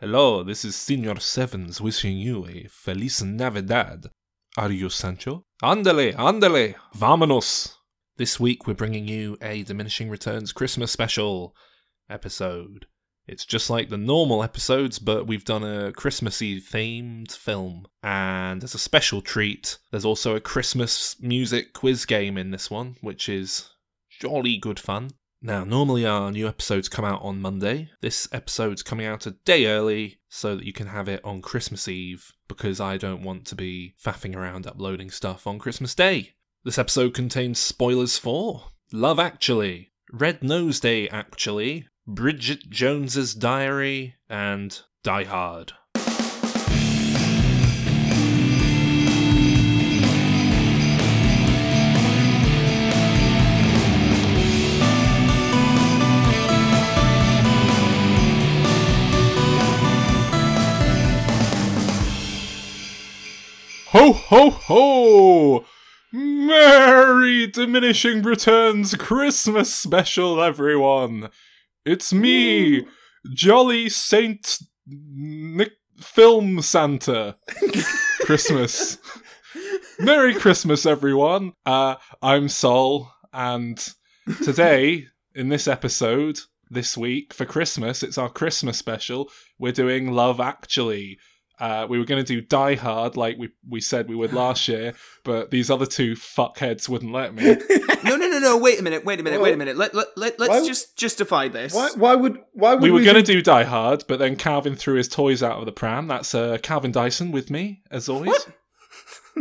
Hello, this is Senor Sevens wishing you a Feliz Navidad. Are you Sancho? Andale, andale, vámonos! This week we're bringing you a Diminishing Returns Christmas special episode. It's just like the normal episodes, but we've done a Christmassy themed film. And as a special treat, there's also a Christmas music quiz game in this one, which is jolly good fun. Now, normally our new episodes come out on Monday. This episode's coming out a day early so that you can have it on Christmas Eve because I don't want to be faffing around uploading stuff on Christmas Day. This episode contains spoilers for Love Actually, Red Nose Day Actually, Bridget Jones's Diary, and Die Hard. Ho ho ho! Merry Diminishing Returns Christmas special, everyone! It's me, Jolly Saint Nick Film Santa. Christmas. Merry Christmas, everyone. Uh, I'm Sol, and today, in this episode, this week, for Christmas, it's our Christmas special. We're doing Love Actually. Uh, we were going to do Die Hard like we, we said we would last year, but these other two fuckheads wouldn't let me. No, no, no, no. Wait a minute. Wait a minute. wait a minute. Let let, let let's Why- just justify this. Why, why would why would we we were going to do- do Die Hard, but then Calvin threw his toys out of the pram. That's uh, Calvin Dyson with me, as always. What?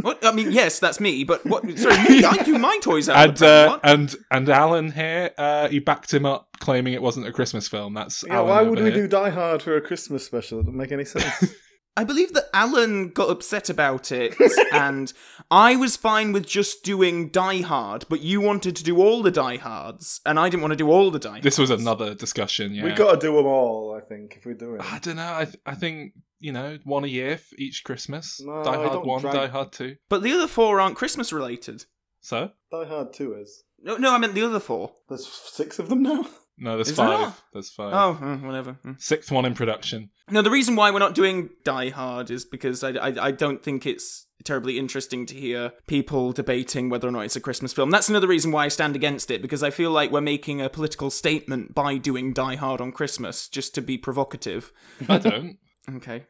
What? I mean, yes, that's me. But what? Sorry, me, I do my toys out. of And the pram. uh, and and Alan here, uh, he backed him up, claiming it wasn't a Christmas film. That's Yeah, Alan why over would we here. do Die Hard for a Christmas special? It doesn't make any sense. I believe that Alan got upset about it, and I was fine with just doing Die Hard, but you wanted to do all the Die Hards, and I didn't want to do all the Die. Hards. This was another discussion. Yeah, We've got to do them all, I think, if we do it. I don't know. I th- I think you know one a year for each Christmas. No, Die I Hard one, drag- Die Hard two. But the other four aren't Christmas related. So Die Hard 2 is. No, no, I meant the other four. There's six of them now? no, there's Is there five. not? There's five. Oh, uh, whatever. Mm. Sixth one in production. No, the reason why we're not doing Die Hard is because I, I, I don't think it's terribly interesting to hear people debating whether or not it's a Christmas film. That's another reason why I stand against it, because I feel like we're making a political statement by doing Die Hard on Christmas, just to be provocative. I don't. Okay.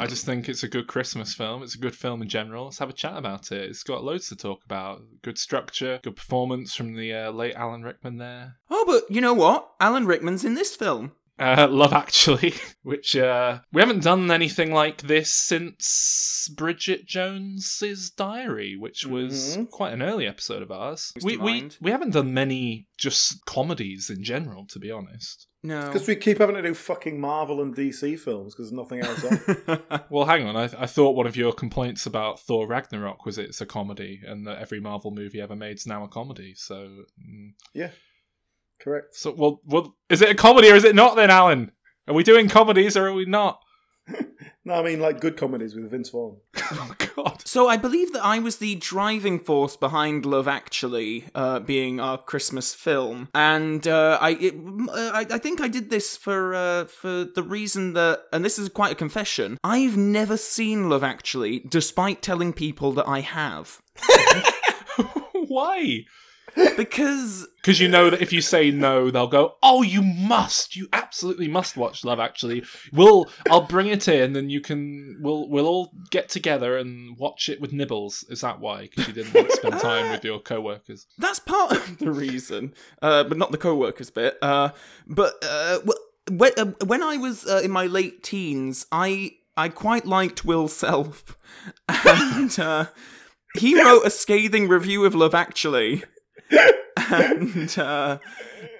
I just think it's a good Christmas film. It's a good film in general. Let's have a chat about it. It's got loads to talk about. Good structure, good performance from the uh, late Alan Rickman there. Oh, but you know what? Alan Rickman's in this film. Uh, Love Actually, which uh, we haven't done anything like this since Bridget Jones's Diary, which was Mhm. quite an early episode of ours. We, we we haven't done many just comedies in general, to be honest. No. Because we keep having to do fucking Marvel and DC films because there's nothing else on. Well, hang on. I, I thought one of your complaints about Thor Ragnarok was it's a comedy, and that every Marvel movie ever made is now a comedy. So, mm. yeah. Correct. so well, well, is it a comedy or is it not? Then, Alan, are we doing comedies or are we not? No, I mean like good comedies with Vince Vaughn. Oh God. So I believe that I was the driving force behind Love Actually uh, being our Christmas film, and uh, I, it, uh, I I think I did this for uh, for the reason that, and this is quite a confession. I've never seen Love Actually, despite telling people that I have, Why? Because Because you know that if you say no, they'll go, "Oh, you must, you absolutely must watch Love Actually." We'll, I'll bring it in, and you can, we'll, we'll all get together and watch it with nibbles. Is that why? Because you didn't want to spend time with your co-workers. that's part of the reason, uh, but not the co-workers bit. Uh, but uh, when uh, when I was uh, in my late teens, I I quite liked Will Self, and uh, he wrote a scathing review of Love Actually. and uh,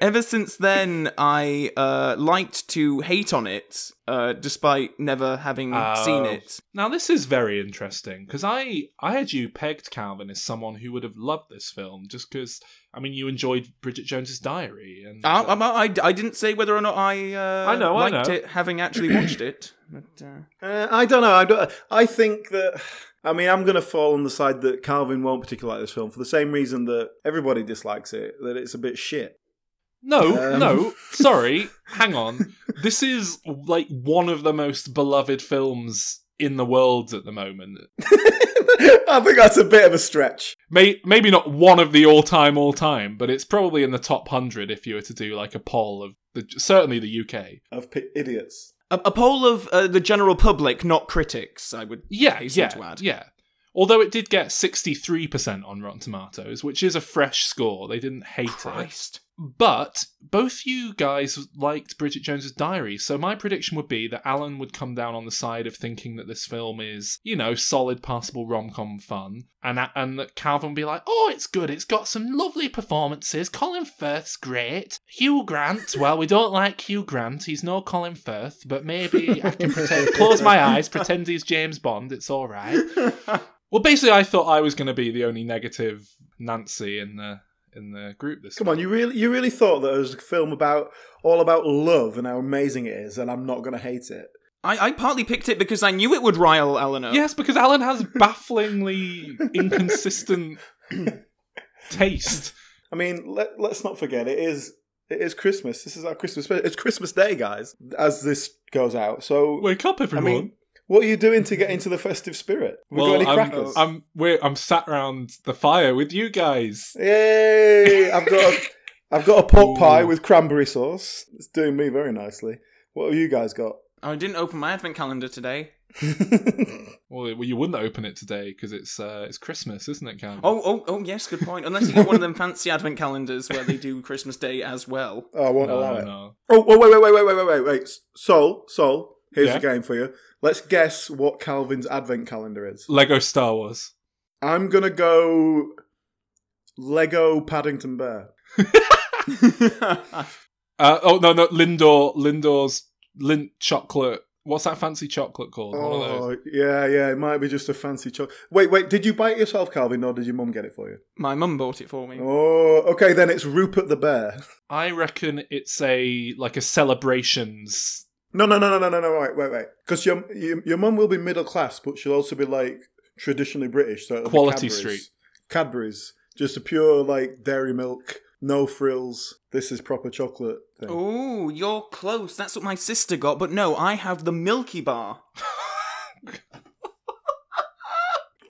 ever since then, I uh, liked to hate on it, uh, despite never having seen Oh. it. Now this is very interesting because I I had you pegged Calvin as someone who would have loved this film just because I mean you enjoyed Bridget Jones's Diary and I, uh, I, I, I didn't say whether or not I, uh, I know, I liked know. it, having actually watched it. But, uh... Uh, I don't know. I, don't, I think that. I mean, I'm going to fall on the side that Calvin won't particularly like this film for the same reason that everybody dislikes it, that it's a bit shit. No, Um. no, sorry, hang on. This is like one of the most beloved films in the world at the moment. I think that's a bit of a stretch. May- maybe not one of the all-time, all-time, but it's probably in the top hundred if you were to do like a poll of the certainly the UK. Of p- idiots. A, a poll of uh, the general public, not critics. I would. Yeah, yeah, to add. yeah. Although it did get sixty-three percent on Rotten Tomatoes, which is a fresh score. They didn't hate it. But both you guys liked Bridget Jones's Diary, so my prediction would be that Alan would come down on the side of thinking that this film is, you know, solid, passable rom com fun, and and that Calvin would be like, "Oh, it's good. It's got some lovely performances. Colin Firth's great. Hugh Grant. Well, we don't like Hugh Grant. He's no Colin Firth, but maybe I can pretend, close my eyes, pretend he's James Bond. It's all right." Well, basically, I thought I was going to be the only negative Nancy in the in the group this Come week. on, you really, you really thought that it was a film about all about love and how amazing it is, and I'm not going to hate it. I, I partly picked it because I knew it would rile Eleanor. Yes, because Alan has bafflingly inconsistent taste. I mean, let, let's not forget it is it is Christmas. This is our Christmas. It's Christmas Day, guys. As this goes out, so Wake up, I everyone! mean, what are you doing to get into the festive spirit? We well, got any I'm, crackers? I'm we're, I'm sat round the fire with you guys. Yay! I've got a, I've got a pot Ooh. pie with cranberry sauce. It's doing me very nicely. What have you guys got? Oh, I didn't open my advent calendar today. Well, well, you wouldn't open it today because it's uh, it's Christmas, isn't it, Cam? Oh, oh, oh, yes, good point. Unless you get one of them fancy advent calendars where they do Christmas Day as well. oh, I won't no, allow it. no. Oh, wait, wait, wait, wait, wait, wait, wait, wait, wait. Soul, Soul. Here's Yeah? a game for you. Let's guess what Calvin's advent calendar is. Lego Star Wars. I'm gonna go Lego Paddington Bear. Uh, oh no, no, Lindor, Lindor's Lindt chocolate. What's that fancy chocolate called? One of those. Oh, yeah, yeah. It might be just a fancy chocolate. Wait, wait. Did you buy it yourself, Calvin, or did your mum get it for you? my mum bought it for me. Oh, okay. Then it's Rupert the Bear. I reckon it's a like a celebrations. No, no, no, no, no, no, no. Wait, wait, wait. Because your, your your mum will be middle class, but she'll also be like traditionally British. So it'll be Quality Cadbury's. Street. Cadbury's, just a pure like dairy milk, no frills. This is proper chocolate. Thing. Oh, you're close. That's what my sister got, but no, I have the Milky Bar.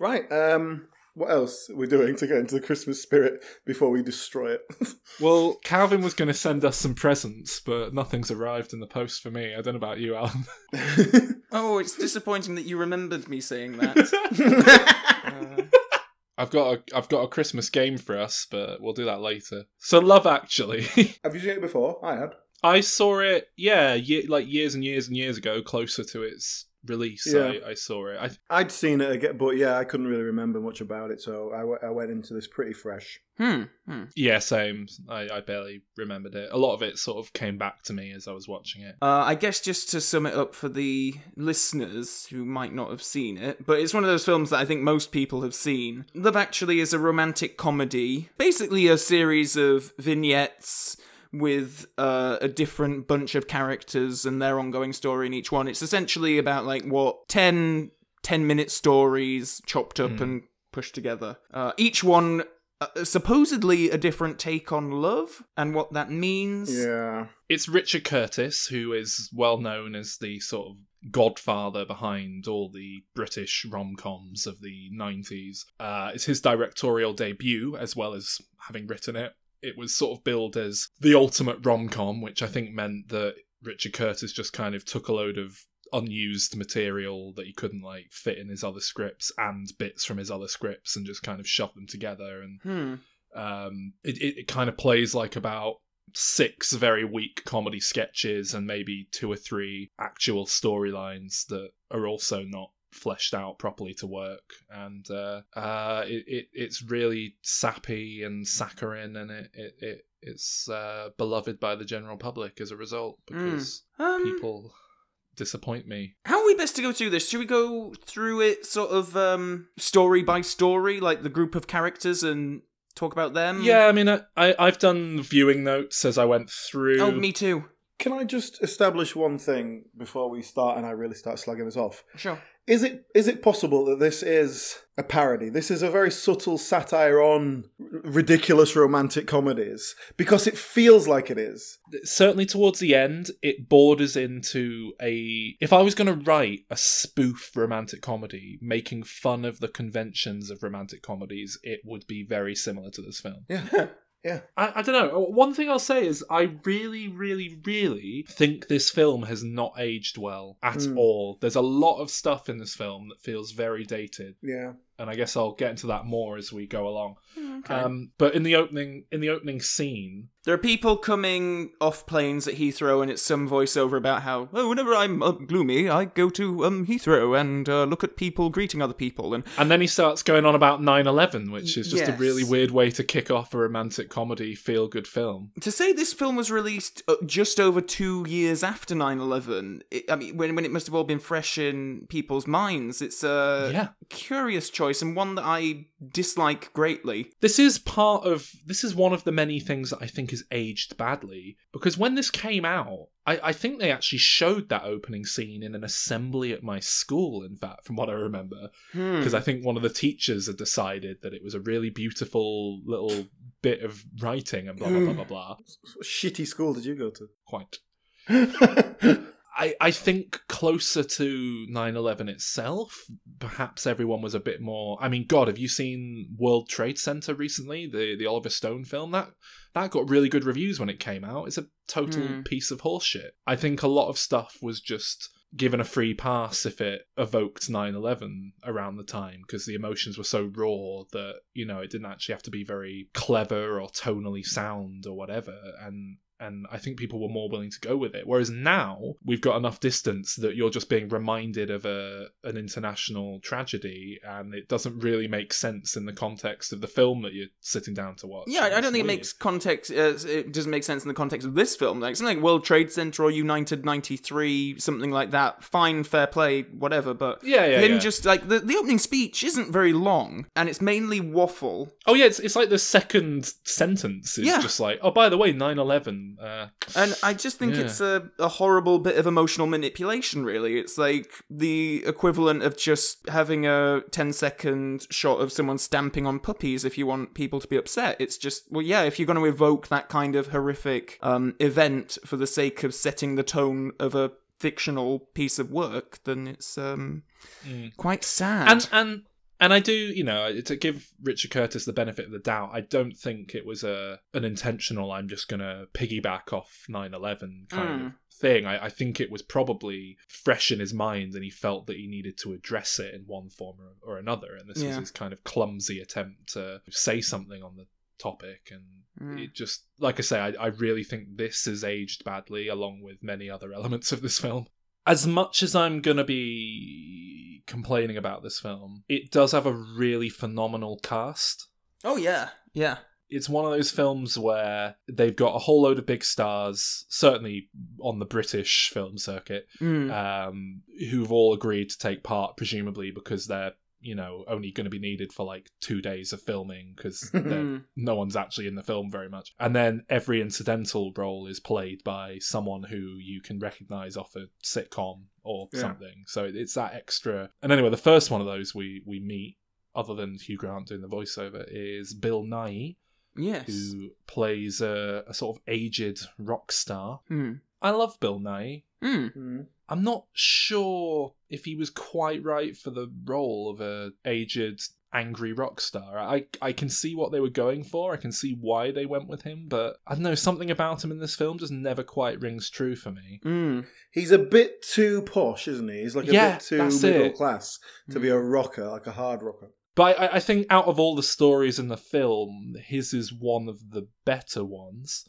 Right. Um. What else are we doing to get into the Christmas spirit before we destroy it? Well, Calvin was going to send us some presents, but nothing's arrived in the post for me. I don't know about you, Alan. Oh, it's disappointing that you remembered me saying that. Uh, I've got a I've got a Christmas game for us, but we'll do that later. So, Love Actually, Have you seen it before? I had. I saw it, yeah, ye- like years and years and years ago, closer to its release. Yeah. I, I saw it. I, I'd seen it again, but yeah, I couldn't really remember much about it, so I, w- I went into this pretty fresh. hmm. hmm. yeah, same. I, I barely remembered it. A lot of it sort of came back to me as I was watching it. Uh, I guess just to sum it up for the listeners who might not have seen it, but it's one of those films that I think most people have seen. Love Actually is a romantic comedy, basically a series of vignettes with uh, a different bunch of characters and their ongoing story in each one. It's essentially about like what 10 10 minute stories chopped up Hmm. and pushed together. Uh, each one uh, supposedly a different take on love and what that means. Yeah. It's Richard Curtis, who is well known as the sort of godfather behind all the British rom coms of the 90s. Uh, it's his directorial debut, as well as having written it. It was sort of billed as the ultimate rom com, which I think meant that Richard Curtis just kind of took a load of unused material that he couldn't like fit in his other scripts and bits from his other scripts and just kind of shoved them together and Hmm. um, it, it, it kind of plays like about six very weak comedy sketches and maybe two or three actual storylines that are also not fleshed out properly to work and uh, uh, it, it it's really sappy and saccharine and it, it, it it's uh, beloved by the general public as a result because Um, people disappoint me How are we best to go through this? Should we go through it sort of um, story by story, like the group of characters, and talk about them? yeah i mean I, I i've done viewing notes as i went through Oh, me too. Can I just establish one thing before we start and I really start slugging this off? Sure. Is it is it possible that this is a parody? This is a very subtle satire on r- ridiculous romantic comedies because it feels like it is. certainly towards the end, it borders into a. If I was going to write a spoof romantic comedy making fun of the conventions of romantic comedies, it would be very similar to this film. Yeah. Yeah. I, I don't know. One thing I'll say is I really, really, really think this film has not aged well at Mm. all. There's a lot of stuff in this film that feels very dated, Yeah. And I guess I'll get into that more as we go along. Okay. Um, but in the opening, in the opening scene, There are people coming off planes at Heathrow, and it's some voiceover about how, oh, whenever I'm uh, gloomy, I go to um, Heathrow and uh, look at people greeting other people. And And then he starts going on about 9 11, which is just a really weird way to kick off a romantic comedy feel good film. to say this film was released uh, just over two years after 9 11, I mean, when, when it must have all been fresh in people's minds, it's a Yeah. curious choice and one that I dislike greatly. This is part of, this is one of the many things that I think is aged badly. Because when this came out, I, I think they actually showed that opening scene in an assembly at my school, in fact, from what I remember. Hmm. Because I think one of the teachers had decided that it was a really beautiful little bit of writing and blah, blah, blah, blah, blah. What shitty school did you go to? Quite. I, I think closer to 9-11 itself perhaps everyone was a bit more i mean god have you seen world trade center recently? The the oliver stone film? That that got really good reviews when it came out. It's a total Hmm. piece of horseshit. I think a lot of stuff was just given a free pass if it evoked 9-11 around the time because the emotions were so raw that you know it didn't actually have to be very clever or tonally sound or whatever. And and I think people were more willing to go with it. Whereas now we've got enough distance that you're just being reminded of a an international tragedy, and it doesn't really make sense in the context of the film that you're sitting down to watch. Yeah, I- don't think it makes context. Uh, it doesn't make sense in the context of this film. Like something like World Trade Center or United '93, something like that. Fine, fair play, whatever. But Yeah, yeah, him yeah. just like the the opening speech isn't very long, and it's mainly waffle. Oh yeah, it's it's like the second sentence is Yeah. just like, oh by the way, 9/11. Uh, And I just think Yeah. it's a, a horrible bit of emotional manipulation, really. It's like the equivalent of just having a 10 second shot of someone stamping on puppies if you want people to be upset. It's just, well, yeah, if you're going to evoke that kind of horrific um, event for the sake of setting the tone of a fictional piece of work, then it's um, Mm. quite sad. and and and I do, you know, to give Richard Curtis the benefit of the doubt, I don't think it was a an intentional. I'm just gonna piggyback off 9/11 kind of thing. I, I think it was probably fresh in his mind, and he felt that he needed to address it in one form or, or another. And this was his kind of clumsy attempt to say something on the topic and Mm. it just like i say I, I really think this has aged badly along with many other elements of this film as much as i'm gonna be complaining about this film it does have a really phenomenal cast oh, yeah, yeah. it's one of those films where they've got a whole load of big stars certainly on the british film circuit Mm. um, who've all agreed to take part, presumably because they're you know only going to be needed for like two days of filming because no one's actually in the film very much. And then every incidental role is played by someone who you can recognize off a sitcom or Yeah. something. So it's that extra. And anyway, the first one of those we we meet. Other than Hugh Grant doing the voiceover, is Bill Nighy, Yes. who plays a, a sort of aged rock star. Mm. I love Bill Nighy. Mm. Mm. I'm not sure if he was quite right for the role of a aged angry rock star. I I can see what they were going for. I can see why they went with him, but I don't know something about him in this film just never quite rings true for me. Mm. He's a bit too posh, isn't he? He's like a Yeah, bit too middle it. class to be a rocker, like a hard rocker. But I, I think out of all the stories in the film, his is one of the better ones.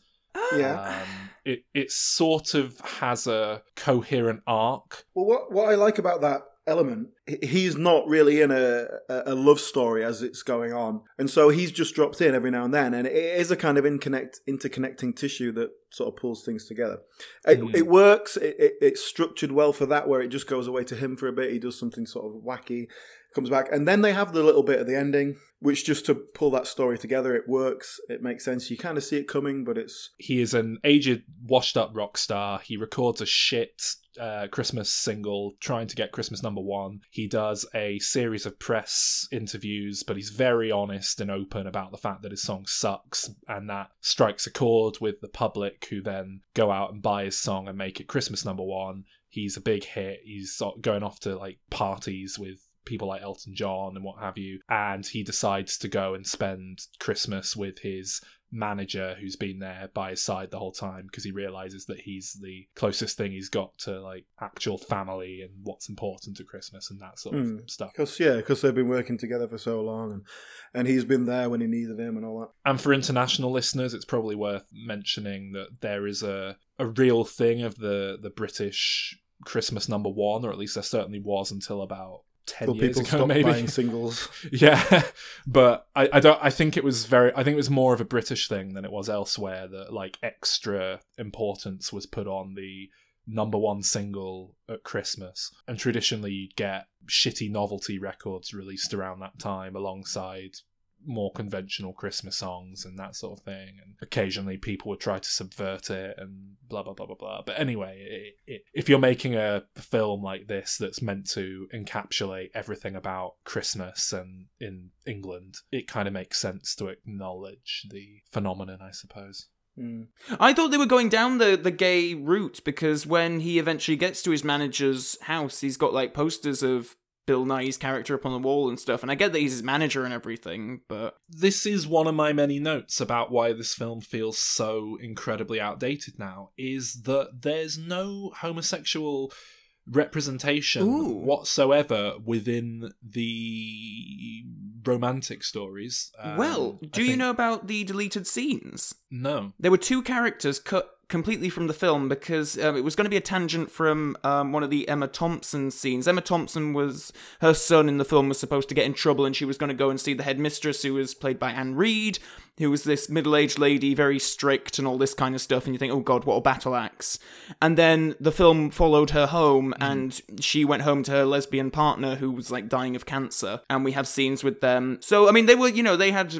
Yeah. Um, it it sort of has a coherent arc. Well, what what I like about that element, he's not really in a a love story as it's going on, and so he's just dropped in every now and then, and it is a kind of inconnect interconnecting tissue that sort of pulls things together. It, Mm. it works. It, it, it's structured well for that, where it just goes away to him for a bit. He does something sort of wacky, comes back, and then they have the little bit at the ending, which just to pull that story together, it works. It makes sense. You kind of see it coming, but it's He is an aged, washed up rock star. He records a shit uh, Christmas single trying to get Christmas number one. He does a series of press interviews, but he's very honest and open about the fact that his song sucks, and that strikes a chord with the public who then go out and buy his song and make it Christmas number one. He's a big hit. He's going off to like parties with people like Elton John and what have you. And he decides to go and spend Christmas with his manager who's been there by his side the whole time because he realizes that he's the closest thing he's got to like actual family and what's important to Christmas and that sort of Mm. stuff. because yeah, because they've been working together for so long, and and he's been there when he needed him and all that. And for international listeners, it's probably worth mentioning that there is a, a real thing of the, the British Christmas number one, or at least there certainly was until about ten Till years people ago, stop maybe. buying singles. Yeah, but I, I don't. I think it was very. I think it was more of a British thing than it was elsewhere. That like extra importance was put on the number one single at Christmas, and traditionally you'd get shitty novelty records released around that time alongside more conventional Christmas songs and that sort of thing. And occasionally people would try to subvert it and blah blah blah blah blah. But anyway, it, it, if you're making a film like this that's meant to encapsulate everything about Christmas and in England, it kind of makes sense to acknowledge the phenomenon, I suppose. Mm. I thought they were going down the, the gay route because when he eventually gets to his manager's house, he's got like posters of Bill Nighy's character up on the wall and stuff. And I get that he's his manager and everything, but This is one of my many notes about why this film feels so incredibly outdated now is that there's no homosexual representation Ooh. whatsoever within the romantic stories. Um, well, do you know about the deleted scenes? No. There were two characters cut completely from the film because um, it was going to be a tangent from um, one of the Emma Thompson scenes. Emma Thompson was her son in the film was supposed to get in trouble, and she was going to go and see the headmistress, who was played by Anne Reid, who was this middle-aged lady, very strict and all this kind of stuff. And you think, oh god, what a battle axe! And then the film followed her home, and she went home to her lesbian partner, who was like dying of cancer. And we have scenes with them. So I mean, they were, you know, they had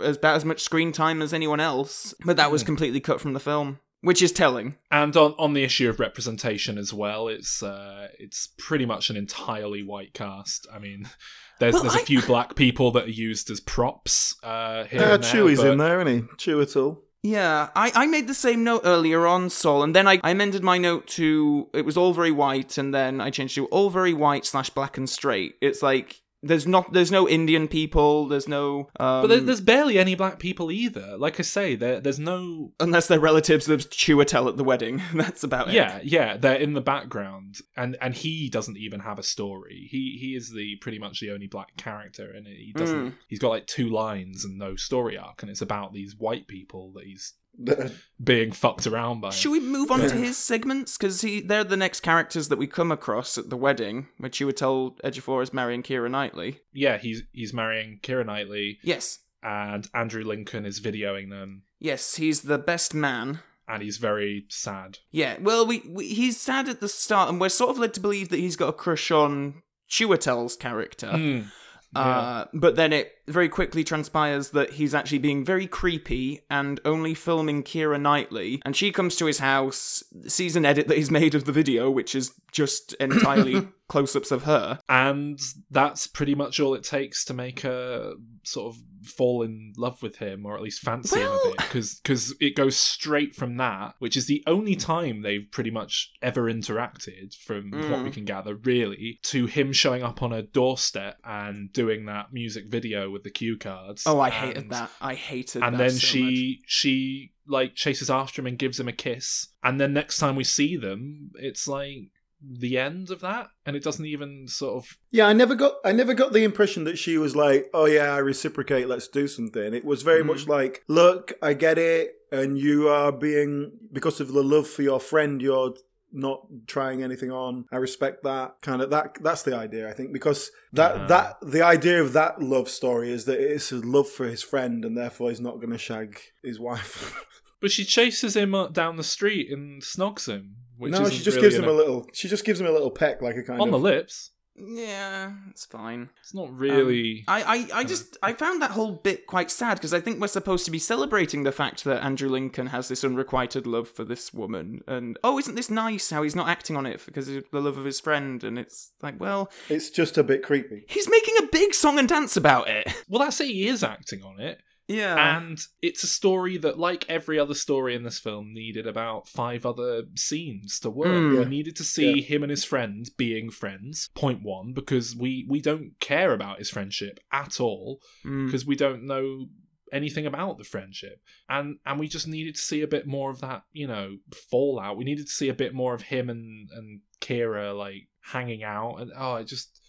as about as much screen time as anyone else, but that was completely cut from the film. Which is telling. And on, on the issue of representation as well, it's uh, it's pretty much an entirely white cast. I mean, there's Well, there's I- a few black people that are used as props uh, here. Uh, and there, Chewie's but- in there, isn't he? Chiwetel. Yeah, I, I made the same note earlier on, Sol, and then I, I amended my note to it was all very white, and then I changed to all very white slash black and straight. It's like there's not there's no Indian people, there's no um, But there, there's barely any black people either. Like I say, there there's no. unless they're relatives of Chiwetel at the wedding. That's about it. Yeah, yeah, they're in the background, and and he doesn't even have a story. He he is the pretty much the only black character, and he doesn't. Mm. He's got like two lines and no story arc, and it's about these white people that he's being fucked around by. Should we move on to his segments? Because he they're the next characters that we come across at the wedding, where Chiwetel Ejiofor is marrying Keira Knightley. Yeah, he's he's marrying Keira Knightley, Yes, and Andrew Lincoln is videoing them, yes, he's the best man. and he's very sad. Yeah, well, we, we he's sad at the start, and we're sort of led to believe that he's got a crush on Chiwetel's character. Mm. Uh, but then it very quickly transpires that he's actually being very creepy and only filming Keira Knightley. And she comes to his house, sees an edit that he's made of the video, which is just entirely close ups of her. and that's pretty much all it takes to make her sort of fall in love with him or at least fancy him a bit because because it goes straight from that which is the only time they've pretty much ever interacted from what we Mm. can gather really to him showing up on a doorstep and doing that music video with the cue cards Oh, I hated that. I hated that. and then so she she like chases after him and gives him a kiss and then next time we see them it's like the end of that and it doesn't even sort of Yeah, I never got I never got the impression that she was like, "Oh yeah, I reciprocate, let's do something." It was very Mm. much like, "Look, I get it, and you are being because of the love for your friend, you're not trying anything on. I respect that." Kind of that that's the idea, I think, because that Ah. that the idea of that love story is that it's his love for his friend and therefore he's not going to shag his wife. But she chases him down the street and snogs him. Which no, she just really gives him an- a little she just gives him a little peck like a kind on of on the lips. Yeah, it's fine. It's not really. Um, I, I, I just I found that whole bit quite sad because I think we're supposed to be celebrating the fact that Andrew Lincoln has this unrequited love for this woman, and oh, isn't this nice how he's not acting on it because of the love of his friend? And it's like, well, It's just a bit creepy. he's making a big song and dance about it. well, that's it. He is acting on it. Yeah, And it's a story that, like every other story in this film, needed about five other scenes to work. Mm. We needed to see Yeah. him and his friend being friends. Point one, because we we don't care about his friendship at all, Mm. because we don't know anything about the friendship, and and we just needed to see a bit more of that, you know, fallout. We needed to see a bit more of him and and Kira like hanging out, and oh, it just.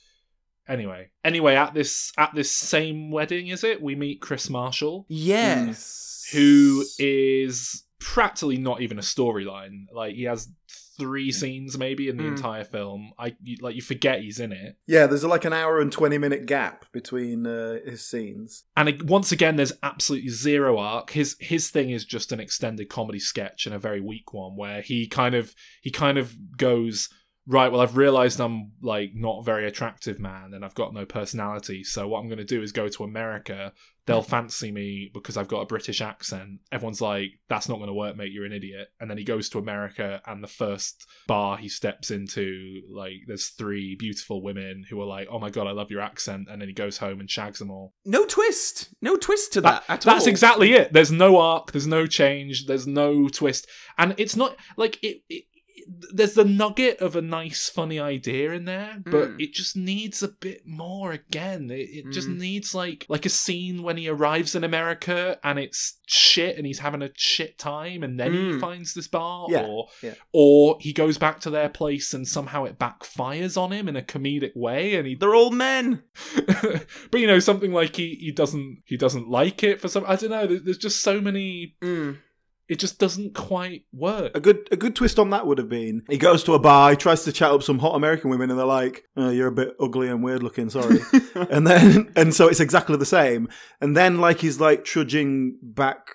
Anyway, anyway, at this at this same wedding, is it? We meet Chris Marshall, yes, who is practically not even a storyline. Like he has three scenes maybe in the Mm. entire film. I you, like you forget he's in it. Yeah, there's like an hour and 20 minute gap between uh, his scenes. And it, once again, there's absolutely zero arc. His his thing is just an extended comedy sketch and a very weak one, where he kind of he kind of goes right. Well, I've realised I'm like not a very attractive man, and I've got no personality. So what I'm going to do is go to America. They'll hmm. fancy me because I've got a British accent. Everyone's like, "That's not going to work, mate. You're an idiot." And then he goes to America, and the first bar he steps into, like, there's three beautiful women who are like, "Oh my god, I love your accent," and then he goes home and shags them all. no twist, no twist to that, at all. That's all. exactly it. There's no arc. There's no change. There's no twist, and it's not like it. it there's the nugget of a nice, funny idea in there, but Mm. it just needs a bit more. Again, it, it just Mm. needs like like a scene when he arrives in America and it's shit, and he's having a shit time, and then he Mm. finds this bar, Yeah, or yeah. or he goes back to their place and somehow it backfires on him in a comedic way, and he They're all men. but you know something like he he doesn't he doesn't like it for some i don't know there's just so many Mm. It just doesn't quite work A good a good twist on that would have been he goes to a bar, he tries to chat up some hot American women, and they're like, oh, "You're a bit ugly and weird looking, sorry." and then and so it's exactly the same. And then like he's like trudging back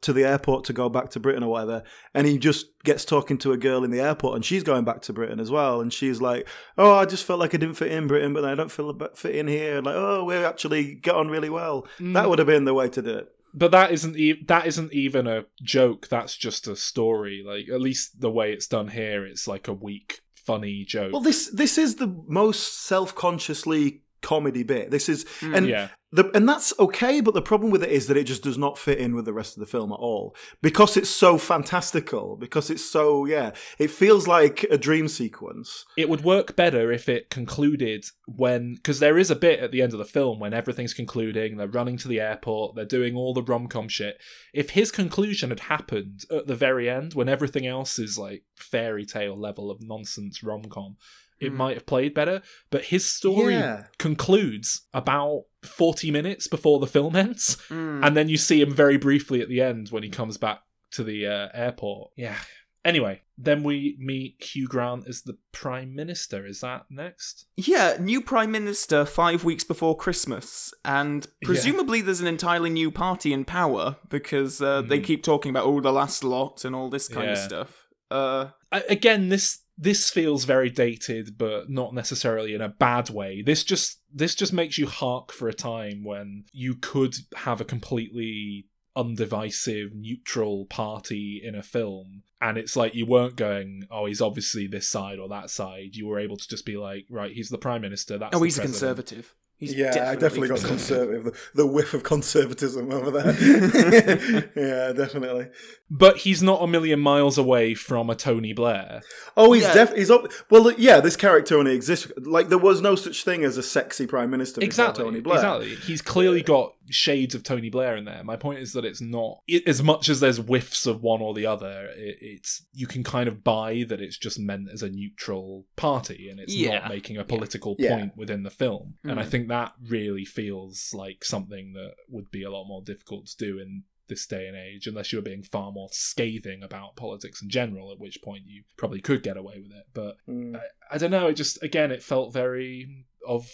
to the airport to go back to Britain or whatever, and he just gets talking to a girl in the airport, and she's going back to Britain as well, and she's like, "Oh, I just felt like I didn't fit in Britain, but then I don't feel a bit fit in here." Like, oh, we actually get on really well. That mm. would have been the way to do it. But that isn't e- that isn't even a joke. That's just a story. Like at least the way it's done here it's like a weak funny joke. Well, this this is the most self consciously comedy bit. This is hmm. and yeah The, and that's okay, but the problem with it is that it just does not fit in with the rest of the film at all because it's so fantastical. Because it's so yeah, it feels like a dream sequence. it would work better if it concluded when because there is a bit at the end of the film when everything's concluding they're running to the airport they're doing all the rom-com shit if his conclusion had happened at the very end when everything else is like fairy tale level of nonsense rom-com it Mm. might have played better but his story Yeah. concludes about 40 minutes before the film ends Mm. and then you see him very briefly at the end when he comes back to the uh, airport. Yeah. Anyway, then we meet Hugh Grant as the Prime Minister. Is that next? Yeah, new prime minister five weeks before Christmas, and presumably there's an entirely new party in power because uh, they Mm. keep talking about all the last lot and all this kind of stuff. Uh, I, again, this this feels very dated, but not necessarily in a bad way. This just this just makes you hark for a time when you could have a completely undivisive, neutral party in a film, and it's like you weren't going, "Oh, he's obviously this side or that side." You were able to just be like, "Right, he's the prime minister." That's oh, he's a conservative. He's yeah, I definitely got conservative. conservative. The, the whiff of conservatism over there. yeah, definitely. But he's not a million miles away from a Tony Blair. Oh, he's Yeah. def. He's up. Well, yeah, this character only exists. Like there was no such thing as a sexy prime minister before Exactly. Tony Blair. Exactly. He's clearly got shades of Tony Blair in there. My point is that it's not it, as much as there's whiffs of one or the other. It, it's you can kind of buy that it's just meant as a neutral party and it's Yeah. not making a political Yeah. point within the film. And I Mm. think that really feels like something that would be a lot more difficult to do in this day and age, unless you were being far more scathing about politics in general, at which point you probably could get away with it. But Mm. I, I don't know. It just again, it felt very of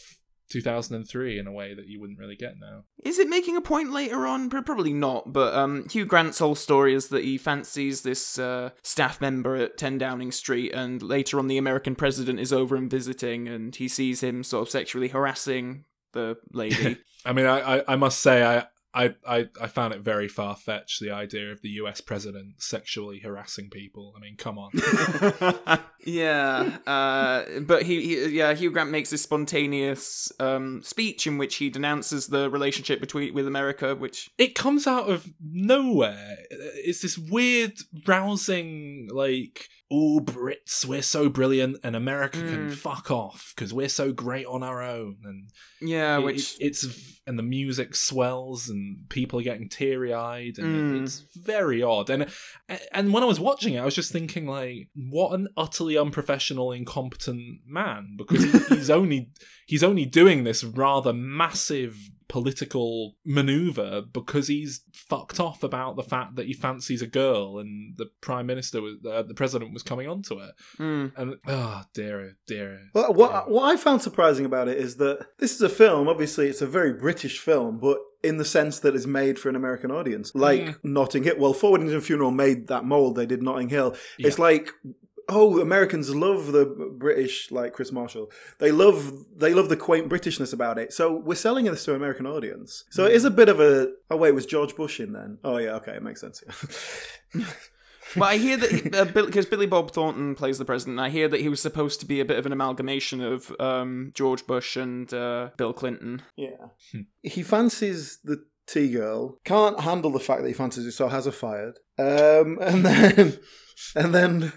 2003 in a way that you wouldn't really get now. Is it making a point later on? Probably not. But um, Hugh Grant's whole story is that he fancies this uh, staff member at 10 Downing Street, and later on, the American president is over and visiting, and he sees him sort of sexually harassing the lady. I mean, I, I, I must say, I, I, I, I found it very far fetched the idea of the US president sexually harassing people. I mean, come on. yeah, uh, but he, he, yeah, Hugh Grant makes this spontaneous um, speech in which he denounces the relationship between with America, which it comes out of nowhere. It's this weird, rousing, like, oh, Brits, we're so brilliant, and America can Mm. fuck off because we're so great on our own. And yeah, it- which it's and the music swells and people are getting teary eyed and Mm. it, it's very odd. And and when I was watching it, I was just thinking like, what an utterly unprofessional, incompetent man because he, he's only he's only doing this rather massive political maneuver because he's fucked off about the fact that he fancies a girl and the prime minister was uh, the president was coming on to it mm, and oh dear dear Well, what what I found surprising about it is that this is a film. Obviously, it's a very British film, but in the sense that it's made for an American audience, like Mm. Notting Hill. Well, Four Weddings and a Funeral made that mold. They did Notting Hill. It's like. Oh, Americans love the British, like Chris Marshall. They love they love the quaint Britishness about it. So we're selling this to an American audience. So it is a bit of a. Oh wait, was George Bush in then? Oh yeah, okay, it makes sense. but I hear that uh, because Billy Bob Thornton plays the president. I hear that he was supposed to be a bit of an amalgamation of um, George Bush and uh, Bill Clinton. Yeah. Hmm. He fancies the tea girl, can't handle the fact that he fancies her, so has her fired. Um, and then, and then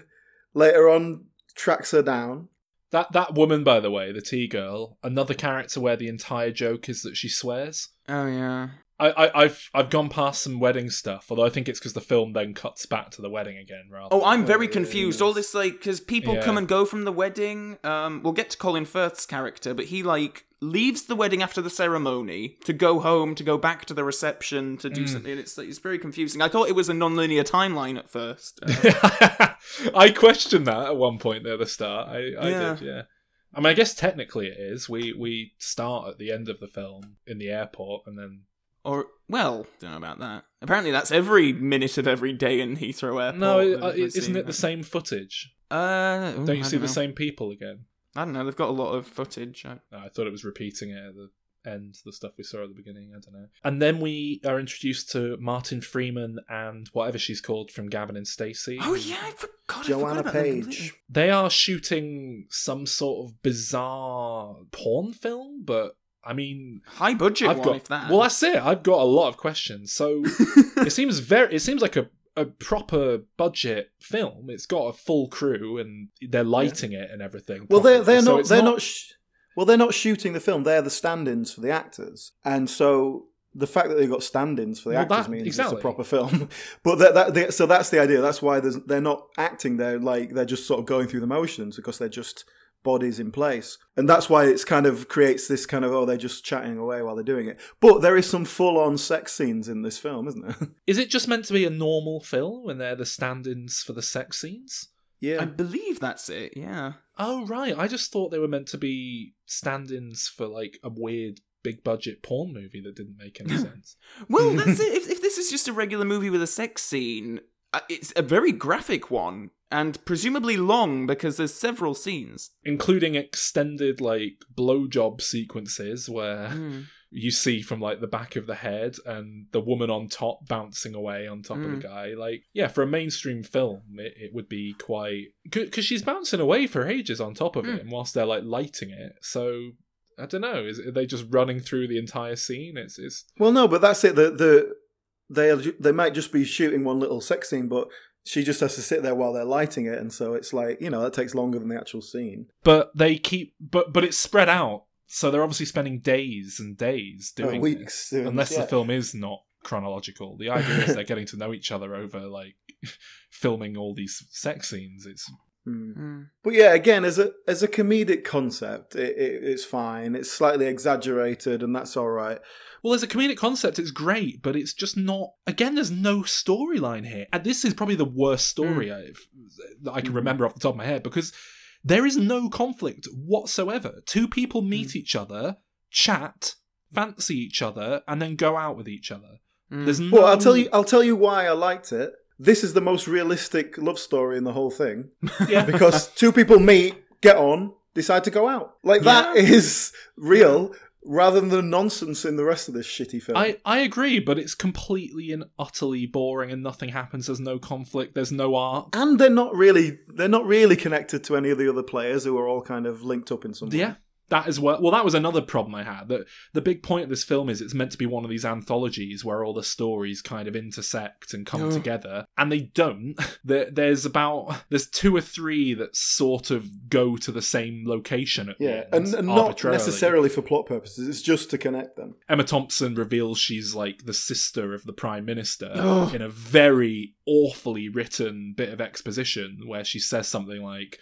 later on, tracks her down. That that woman, by the way, the tea girl, another character where the entire joke is that she swears. Oh yeah. I, I I've I've gone past some wedding stuff, although I think it's because the film then cuts back to the wedding again. Rather. Oh, I'm very confused. All this like because people Yeah. come and go from the wedding. Um, we'll get to Colin Firth's character, but he like leaves the wedding after the ceremony to go home to go back to the reception to do Mm. something. It's it's very confusing. I thought it was a non-linear timeline at first. Uh, I questioned that at one point near the start. I, I Yeah. did, yeah. I mean, I guess technically it is. We we start at the end of the film in the airport, and then or well, don't know about that. Apparently, that's every minute of every day in Heathrow Airport. no, it, uh, isn't it the same footage? Uh, ooh, Don't you I see the same people again? I don't know. They've got a lot of footage. I- I thought it was repeating it at the end, the stuff we saw at the beginning. I don't know. And then we are introduced to Martin Freeman and whatever she's called from Gavin and Stacey. Oh yeah, I forgot. I forgot Joanna Page. They are shooting some sort of bizarre porn film, but I mean, High budget I've one, got if that. well, that's it. I've got a lot of questions. So it seems very, it seems like a a proper budget film. It's got a full crew and they're lighting it and everything. Well, they're they're So not they're not. sh- well, they're not shooting the film. They're the stand-ins for the actors, and so the fact that they've got stand-ins for the Well, actors that- means exactly. it's a proper film. but that, that they, so that's the idea. That's why there's, they're not acting. They're like they're just sort of going through the motions because they're just bodies in place, and that's why it's kind of creates this kind of oh they're just chatting away while they're doing it. But there is some full-on sex scenes in this film, isn't there? Is it just meant to be a normal film when they're the stand-ins for the sex scenes? yeah. I believe that's it. Yeah. Oh right, I just thought they were meant to be stand-ins for like a weird big budget porn movie that didn't make any sense. Well, that's it. If, if this is just a regular movie with a sex scene, uh, it's a very graphic one and presumably long because there's several scenes. Including extended like blowjob sequences where Hmm. you see from like the back of the head and the woman on top bouncing away on top of Mm. the guy. Like, yeah, for a mainstream film, it, it would be quite because she's bouncing away for ages on top of Mm. it, and whilst they're like lighting it, so. I don't know. Is are they just running through the entire scene? It's it's Well, no, but that's it. The the they they might just be shooting one little sex scene, but she just has to sit there while they're lighting it, and so it's like you know that takes longer than the actual scene. but they keep but but it's spread out so they're obviously spending days and days Uh, doing weeks, this, doing unless this, the film is not chronological the idea is they're getting to know each other over like filming all these sex scenes it's. Hmm. But yeah, again, as a as a comedic concept, it, it, it's fine. It's slightly exaggerated, and that's all right. Well as a comedic concept it's great but it's just not again there's no storyline here and this is probably the worst story I've, that i can Mm. remember off the top of my head because there is no conflict whatsoever two people meet each other chat, fancy each other, and then go out with each other. Mm. There's no. Well, I'll tell you. I'll tell you why I liked it. This is the most realistic love story in the whole thing Yeah. because two people meet, get on, decide to go out. Like that is real, rather than the nonsense in the rest of this shitty film. I, I agree, but it's completely and utterly boring, and nothing happens. There's no conflict. There's no arc. and they're not really they're not really connected to any of the other players who are all kind of linked up in some way. Yeah, that is well. Well, that was another problem I had. That the big point of this film is it's meant to be one of these anthologies where all the stories kind of intersect and come Oh. together, and they don't. There, there's about there's two or three that sort of go to the same location at Yeah, and, and not necessarily for plot purposes. It's just to connect them. Emma Thompson reveals she's like the sister of the prime minister in a very awfully written bit of exposition where she says something like,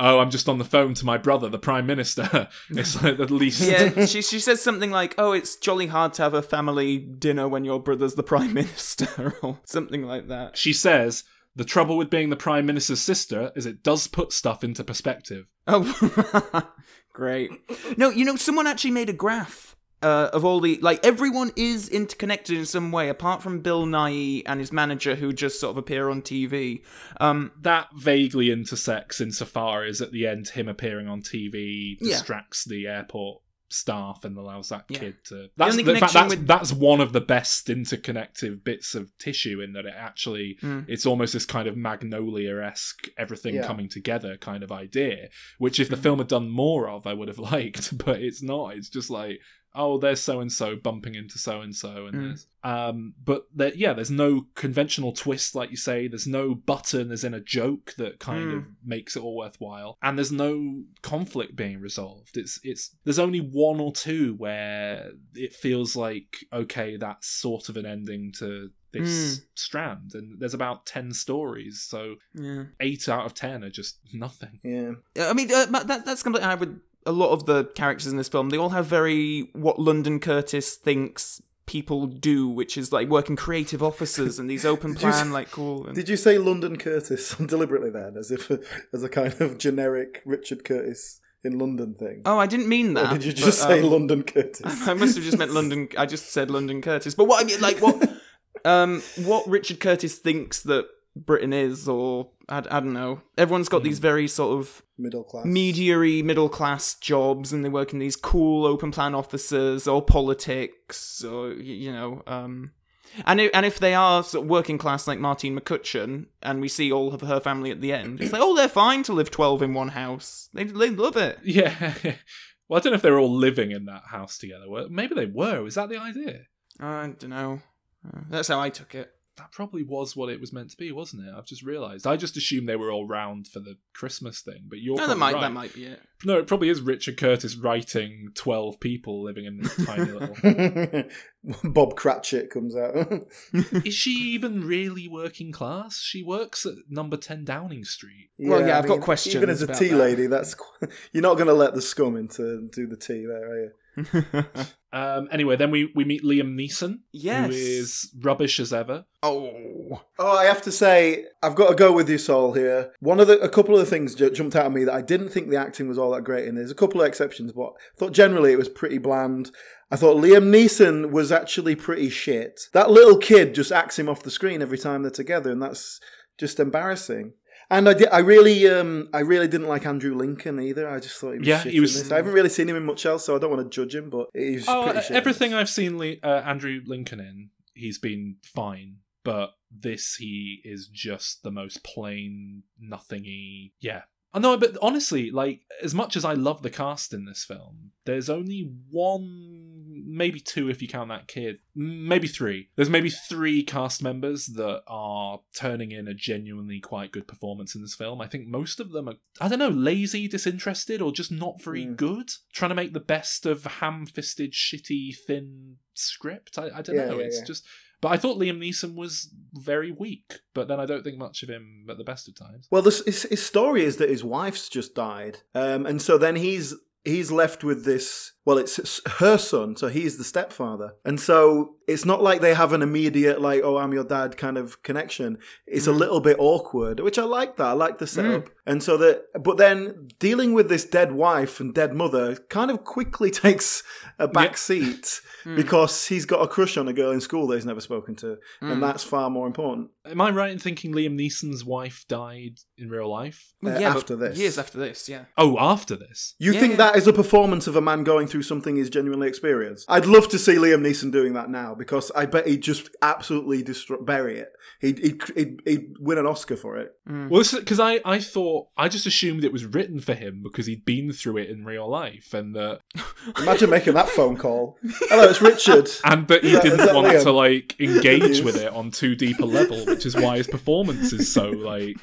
"Oh, I'm just on the phone to my brother, the prime minister." it's like at least yeah, she she says something like, "Oh, it's jolly hard to have a family dinner when your brother's the prime minister," or something like that. she says. The trouble with being the Prime Minister's sister is it does put stuff into perspective. Oh, great. No, you know, someone actually made a graph uh, of all the like everyone is interconnected in some way, apart from Bill Nighy and his manager, who just sort of appear on TV. Um, That vaguely intersects insofar as at the end, him appearing on TV Yeah. distracts the airport staff and allows that Yeah. kid to. That's, only in fact, that's, with- that's one of the best interconnective bits of tissue in that it actually. Mm. It's almost this kind of Magnolia esque, everything Yeah. coming together kind of idea, which if the Mm. film had done more of, I would have liked, but it's not. It's just like. Oh, there's so and so bumping into so and so, and Mm. there's um, but there, yeah, there's no conventional twist, like you say. There's no button as in a joke that kind Mm. of makes it all worthwhile, and there's no conflict being resolved. It's it's there's only one or two where it feels like okay, that's sort of an ending to this strand, and there's about ten stories, so yeah. eight out of ten are just nothing. Yeah. I mean, uh, that, that's completely. I would. A lot of the characters in this film, they all have very what London Curtis thinks people do, which is like working creative offices and these open plan, s- like cool. And, Did you say London Curtis deliberately then, as if as a kind of generic Richard Curtis in London thing? oh, I didn't mean or that. did you but, just say um, London Curtis? I must have just meant London. I just said London Curtis. But what I mean, like what, um, what Richard Curtis thinks that Britain is, or I, I don't know. Everyone's got these very sort of Middle class. mediary middle class jobs, and they work in these cool open plan offices or politics, or you know. Um, and if, and if they are sort of working class like Martine McCutcheon, and we see all of her family at the end, it's like, oh, they're fine to live twelve in one house. They they love it. Yeah. well, I don't know if they were all living in that house together. Maybe they were. Was that the idea? I don't know. Uh, that's how I took it. That probably was what it was meant to be, wasn't it? I've just realised. I just assumed they were all round for the Christmas thing, but you're No, that might right. that might be it. No, it probably is Richard Curtis writing twelve people living in this tiny little. Bob Cratchit comes out. is she even really working class? She works at number ten Downing Street. Well, yeah, I I've got questions. Even as a tea that. lady, that's you're not going to let the scum into do the tea there, are you? Um, anyway, then we, we meet Liam Neeson, Yes. who is rubbish as ever. oh, Oh, I have to say, I've got to go with you, Saul. Here, one of the, a couple of the things ju- jumped out at me that I didn't think the acting was all that great in. There's a couple of exceptions, but I thought generally it was pretty bland. I thought Liam Neeson was actually pretty shit. That little kid just acts him off the screen every time they're together, and that's just embarrassing. And I, did, I really, um, I really didn't like Andrew Lincoln either. I just thought he was Yeah, he was-. I haven't really seen him in much else, so I don't want to judge him. But he's Oh, uh, everything. I've seen Le- uh, Andrew Lincoln in, he's been fine. But this, he is just the most plain, nothingy. Yeah. I know, but honestly, like, as much as I love the cast in this film, there's only one, maybe two if you count that kid, maybe three. There's maybe three cast members that are turning in a genuinely quite good performance in this film. I think most of them are, I don't know, lazy, disinterested, or just not very Mm. good. Trying to make the best of ham fisted, shitty, thin script. I, I don't Yeah, know. yeah, it's yeah. just. But I thought Liam Neeson was very weak, but then I don't think much of him at the best of times. Well, this, his, his story is that his wife's just died, um, and so then he's he's left with this. Well, it's her son, so he's the stepfather, and so it's not like they have an immediate like, "Oh, I'm your dad" kind of connection. It's a mm. little bit awkward, which I like that. I like the mm. setup, and so that. But then dealing with this dead wife and dead mother kind of quickly takes a back seat mm. because he's got a crush on a girl in school that he's never spoken to, and that's far more important. Am I right in thinking Liam Neeson's wife died in real life? Uh, yeah, after this. years after this, yeah. Oh, after this. You Yeah, think yeah. that is a performance of a man going through something he's genuinely experienced? I'd love to see Liam Neeson doing that now because I bet he'd just absolutely destroy, bury it. He'd, he'd, he'd, he'd win an Oscar for it. Well, because I, I thought I just assumed it was written for him because he'd been through it in real life, and that Imagine making that phone call. Hello, it's Richard. and that he Is that- is didn't that want Liam? to like engage with it on too deep a level, which is why his performance is so like.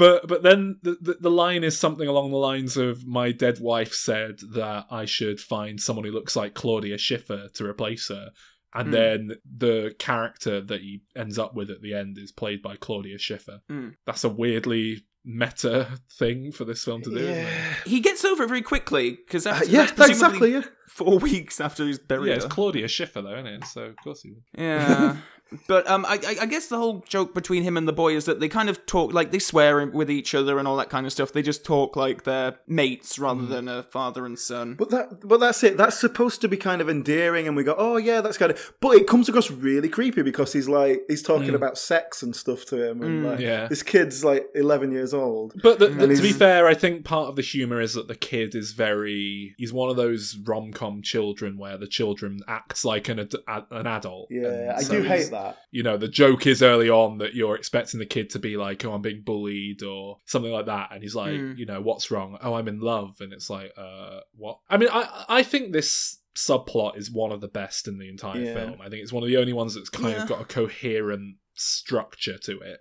But but then the, the the line is something along the lines of my dead wife said that I should find someone who looks like Claudia Schiffer to replace her. And Hmm. then the character that he ends up with at the end is played by Claudia Schiffer. Hmm. That's a weirdly meta thing for this film to do. Yeah, He gets over it very quickly because Uh, yeah exactly. Yeah. four weeks after he's buried. Yeah, it's. Claudia Schiffer though, isn't it? So of course he would. Yeah. But um, I, I- I guess the whole joke between him and the boy is that they kind of talk like they swear with each other and all that kind of stuff. They just talk like they're mates rather hmm. than a father and son. But that, but that's it. That's supposed to be kind of endearing, and we go, "Oh yeah, that's kind of." But it comes across really creepy because he's like he's talking hmm. about sex and stuff to him, and hmm. like, Yeah. this kid's like eleven years old. But the, the- to be fair, I think part of the humor is that the kid is very. He's one of those rom com children where the children acts like an ad, an adult. Yeah, I so do hate that. You know, the joke is early on that you're expecting the kid to be like, "Oh, I'm being bullied" or something like that, and he's like, Mm. "You know, what's wrong? Oh, I'm in love," and it's like, "Uh, what?" I mean, I I think this subplot is one of the best in the entire Yeah. film. I think it's one of the only ones that's kind Yeah. of got a coherent structure to it.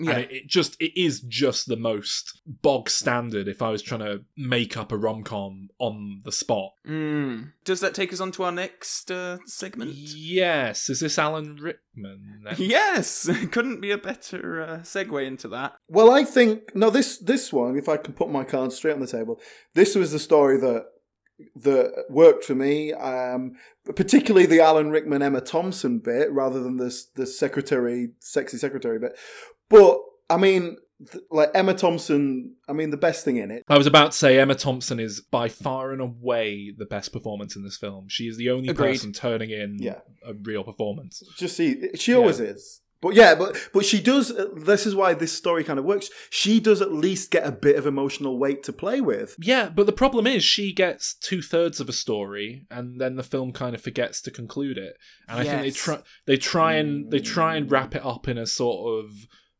Yeah. And it, it just it is just the most bog standard if I was trying to make up a rom com on the spot. Mm. Does that take us on to our next uh, segment? Yes, is this Alan Rickman? then? Yes, couldn't be a better uh, segue into that. Well, I think no. This this one, if I can put my cards straight on the table, this was the story that that worked for me. Um, particularly the Alan Rickman Emma Thompson bit, rather than this the secretary, sexy secretary bit. But I mean, th- like Emma Thompson. I mean, the best thing in it. I was about to say Emma Thompson is by far and away the best performance in this film. She is the only Agreed. person turning in Yeah. a real performance. Just see, she always is. But yeah, but but she does. uh, This is why this story kind of works. She does at least get a bit of emotional weight to play with. Yeah, but the problem is she gets two thirds of a story, and then the film kind of forgets to conclude it. And I think they try they try and they try and wrap it up in a sort of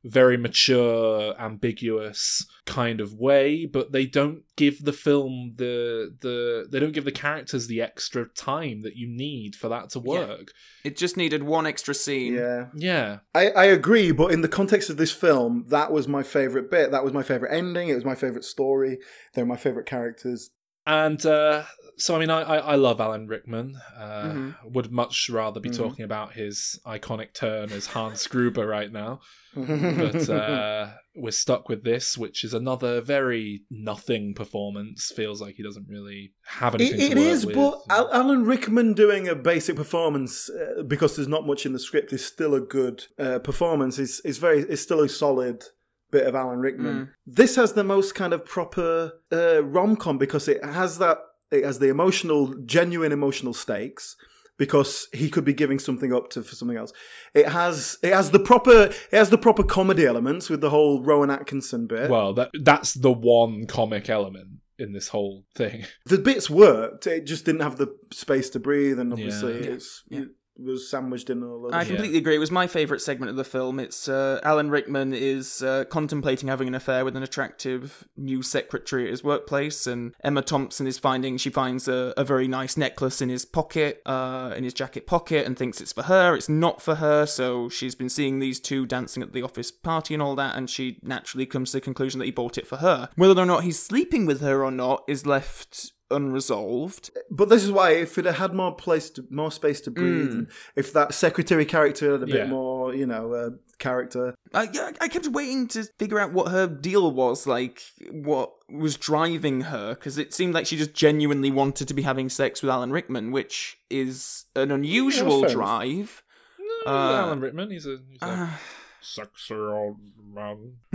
very mature, ambiguous kind of way, but they don't give the film the the they don't give the characters the extra time that you need for that to work. It just needed one extra scene. Yeah. Yeah. I, I agree, but in the context of this film, that was my favorite bit. That was my favorite ending. It was my favorite story. They're my favorite characters. And uh, so, I mean, I, I, I love Alan Rickman. Uh, Mhm. Would much rather be Mhm. talking about his iconic turn as Hans Gruber right now. but uh, we're stuck with this, which is another very nothing performance. Feels like he doesn't really have It, anything it to work is, with. but Al- Alan Rickman doing a basic performance uh, because there's not much in the script is still a good uh, performance. It's, it's very, it's still a solid bit of Alan Rickman. This has the most kind of proper uh, rom com because it has that, it has the emotional, genuine emotional stakes. Because he could be giving something up to for something else. It has it has the proper it has the proper comedy elements with the whole Rowan Atkinson bit. well, that that's the one comic element in this whole thing. the bits worked. It just didn't have the space to breathe, and obviously Yeah. it's Yeah. it was sandwiched in all of I completely agree. It was my favourite segment of the film. It's uh, Alan Rickman is uh, contemplating having an affair with an attractive new secretary at his workplace, and Emma Thompson is finding she finds a, a very nice necklace in his pocket, uh, in his jacket pocket, and thinks it's for her. It's not for her, so she's been seeing these two dancing at the office party and all that, and she naturally comes to the conclusion that he bought it for her. Whether or not he's sleeping with her or not is left unresolved. But this is why, if it had more place, to, more space to breathe, and if that secretary character had a bit more, you know, uh, character, I, yeah, I kept waiting to figure out what her deal was, like what was driving her, because it seemed like she just genuinely wanted to be having sex with Alan Rickman, which is an unusual fair enough. drive. No, Uh, Alan Rickman, he's a, he's a Sexy old man.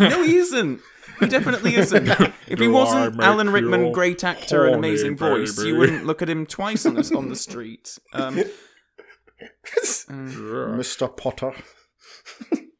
no, he isn't. He definitely isn't. If he wasn't Alan Rickman, great actor and horny, amazing voice, you wouldn't look at him twice on the, on the street. Um, Mr. Potter.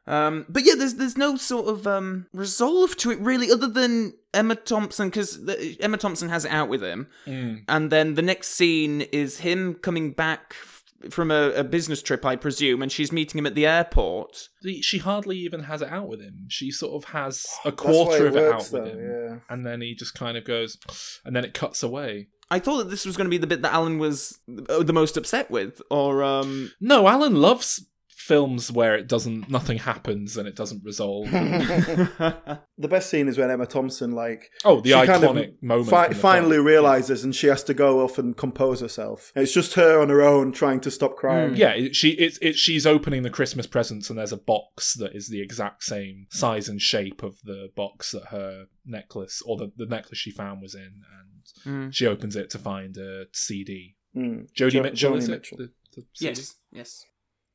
Um, but yeah, there's there's no sort of um, resolve to it really, other than Emma Thompson, because Emma Thompson has it out with him, Mm. and then the next scene is him coming back f- from a, a business trip, I presume, and she's meeting him at the airport. She hardly even has it out with him. She sort of has a That's why quarter of it works, out though, with him. Yeah. And then he just kind of goes, and then it cuts away. I thought that this was going to be the bit that Alan was uh, the most upset with, or um, No, Alan loves films where it doesn't, nothing happens and it doesn't resolve. The best scene is when Emma Thompson, like, oh, the iconic kind of moment. fi- finally film. realizes, and she has to go off and compose herself. And it's just her on her own trying to stop crying. Yeah, she it's it, she's opening the Christmas presents and there's a box that is the exact same size and shape of the box that her necklace or the, the necklace she found was in, and Mm. she opens it to find a CD. Mm. Jodie Jo- Mitchell Joni is it? Mitchell. The, the yes, yes.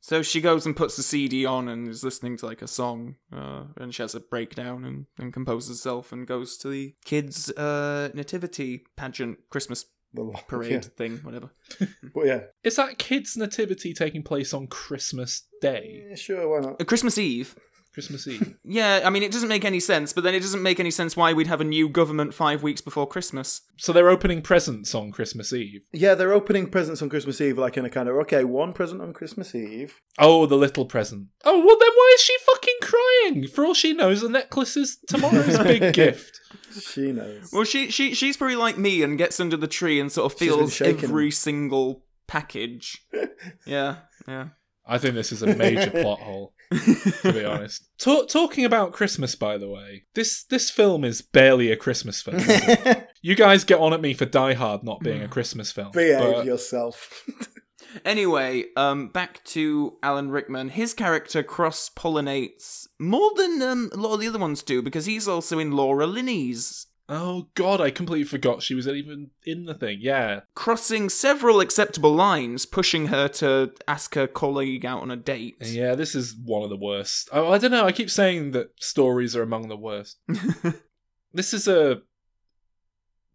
So she goes and puts the CD on and is listening to like a song, uh, and she has a breakdown and, and composes herself and goes to the kids' uh, nativity pageant, Christmas The parade yeah. thing, whatever. But yeah. Is that kids' nativity taking place on Christmas Day, Yeah, sure, why not? Uh, Christmas Eve. Christmas Eve? Yeah, I mean, it doesn't make any sense, but then it doesn't make any sense why we'd have a new government five weeks before Christmas. so they're opening presents on Christmas Eve. Yeah, they're opening presents on Christmas Eve, like in a kind of okay, one present on Christmas Eve. Oh, the little present. Oh, well then why is she fucking crying? For all she knows, the necklace is tomorrow's big gift. She knows. Well, she she she's probably like me and gets under the tree and sort of feels every single package. yeah, yeah. I think this is a major plot hole. to be honest. Ta- talking about Christmas, by the way, this this film is barely a Christmas film. you guys get on at me for Die Hard not being a Christmas film. Behave but yourself. Anyway, um, back to Alan Rickman. His character cross pollinates more than um, a lot of the other ones do because he's also in Laura Linney's, oh god, I completely forgot she was even in the thing. Yeah, crossing several acceptable lines, pushing her to ask her colleague out on a date. yeah, this is one of the worst. Oh, I don't know. I keep saying that stories are among the worst. this is a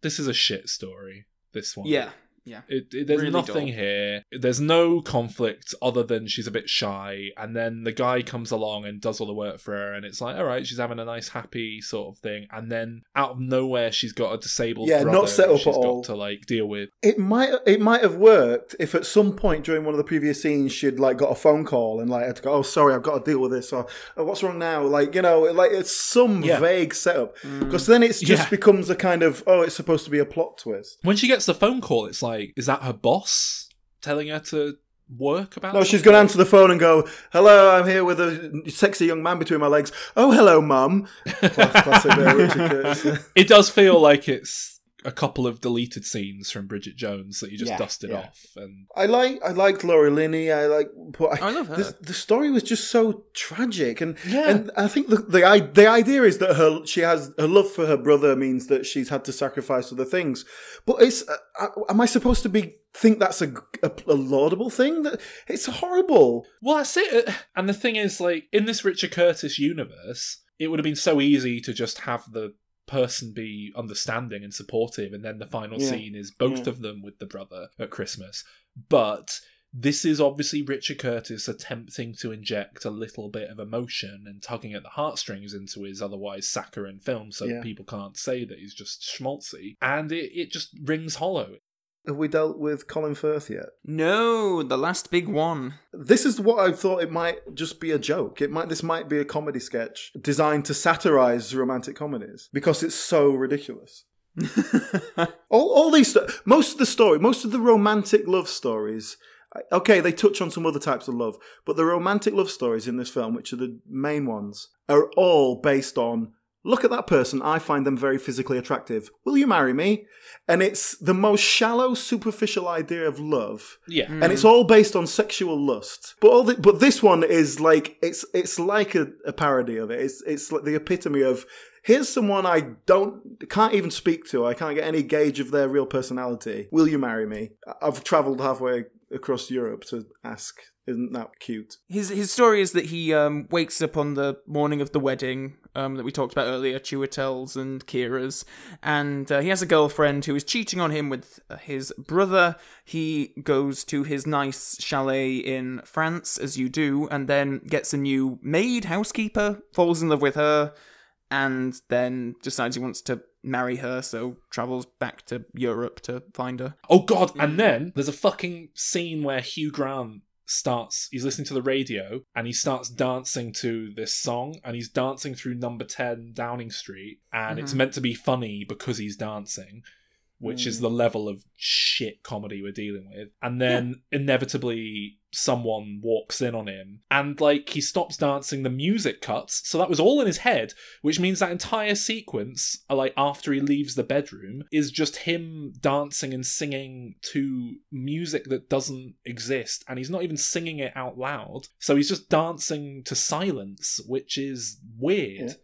this is a shit story. This one. yeah, yeah. It, it- there's Really nothing dull. here. There's no conflict other than she's a bit shy, and then the guy comes along and does all the work for her, and it's like, all right, she's having a nice, happy sort of thing, and then out of nowhere, she's got a disabled Yeah, not set up she's at got all. to like deal with. It might it might have worked if at some point during one of the previous scenes she'd like got a phone call and like had to go, oh sorry, I've got to deal with this or oh, what's wrong now? Like you know, like it's some Yeah. vague setup mm. because then it's just Yeah. becomes a kind of oh, it's supposed to be a plot twist. When she gets the phone call, it's like, is that her boss telling her to work about? No, she's going to answer the phone and go, "Hello, I'm here with a sexy young man between my legs." Oh, hello, mum. Class- Classic bit of Richard Curtis. It does feel like it's a couple of deleted scenes from Bridget Jones that you just Yeah, dusted yeah. off, and I like I liked Laura Linney. I like, but I, I love her. The, the story was just so tragic, and Yeah. and I think the the the idea is that her she has her love for her brother means that she's had to sacrifice other things. But it's uh, uh, am I supposed to be think that's a, a, a laudable thing? That it's horrible. Well, that's it. And the thing is, like, in this Richard Curtis universe, it would have been so easy to just have the person be understanding and supportive, and then the final Yeah. scene is both Yeah. of them with the brother at Christmas. But this is obviously Richard Curtis attempting to inject a little bit of emotion and tugging at the heartstrings into his otherwise saccharine film so Yeah. people can't say that he's just schmaltzy. And it, it just rings hollow. Have we dealt with Colin Firth yet? No, the last big one. This is what I thought it might just be a joke. It might this might be a comedy sketch designed to satirize romantic comedies because it's so ridiculous. all, all these most of the story most of the romantic love stories okay they touch on some other types of love but the romantic love stories in this film which are the main ones are all based on look at that person. I find them very physically attractive. Will you marry me? And it's the most shallow, superficial idea of love. Yeah. Mm. And it's all based on sexual lust. But all the, but this one is like it's it's like a, a parody of it. It's it's like the epitome of here's someone I don't can't even speak to. I can't get any gauge of their real personality. Will you marry me? I've travelled halfway across Europe to ask. Isn't that cute? His his story is that he um, wakes up on the morning of the wedding um, that we talked about earlier, Chiwetel's and Keira's, and uh, he has a girlfriend who is cheating on him with uh, his brother. He goes to his nice chalet in France, as you do, and then gets a new maid, housekeeper, falls in love with her, and then decides he wants to marry her, so travels back to Europe to find her. Oh god! And then there's a fucking scene where Hugh Grant starts. He's listening to the radio and he starts dancing to this song, and he's dancing through Number Ten Downing Street, and it's mm-hmm. meant to be funny because he's dancing. Which is the level of shit comedy we're dealing with. And then inevitably someone walks in on him and like he stops dancing the music cuts. So that was all in his head which means that entire sequence uh, like after he leaves the bedroom is just him dancing and singing to music that doesn't exist. And he's not even singing it out loud. So he's just dancing to silence which is weird. Yeah.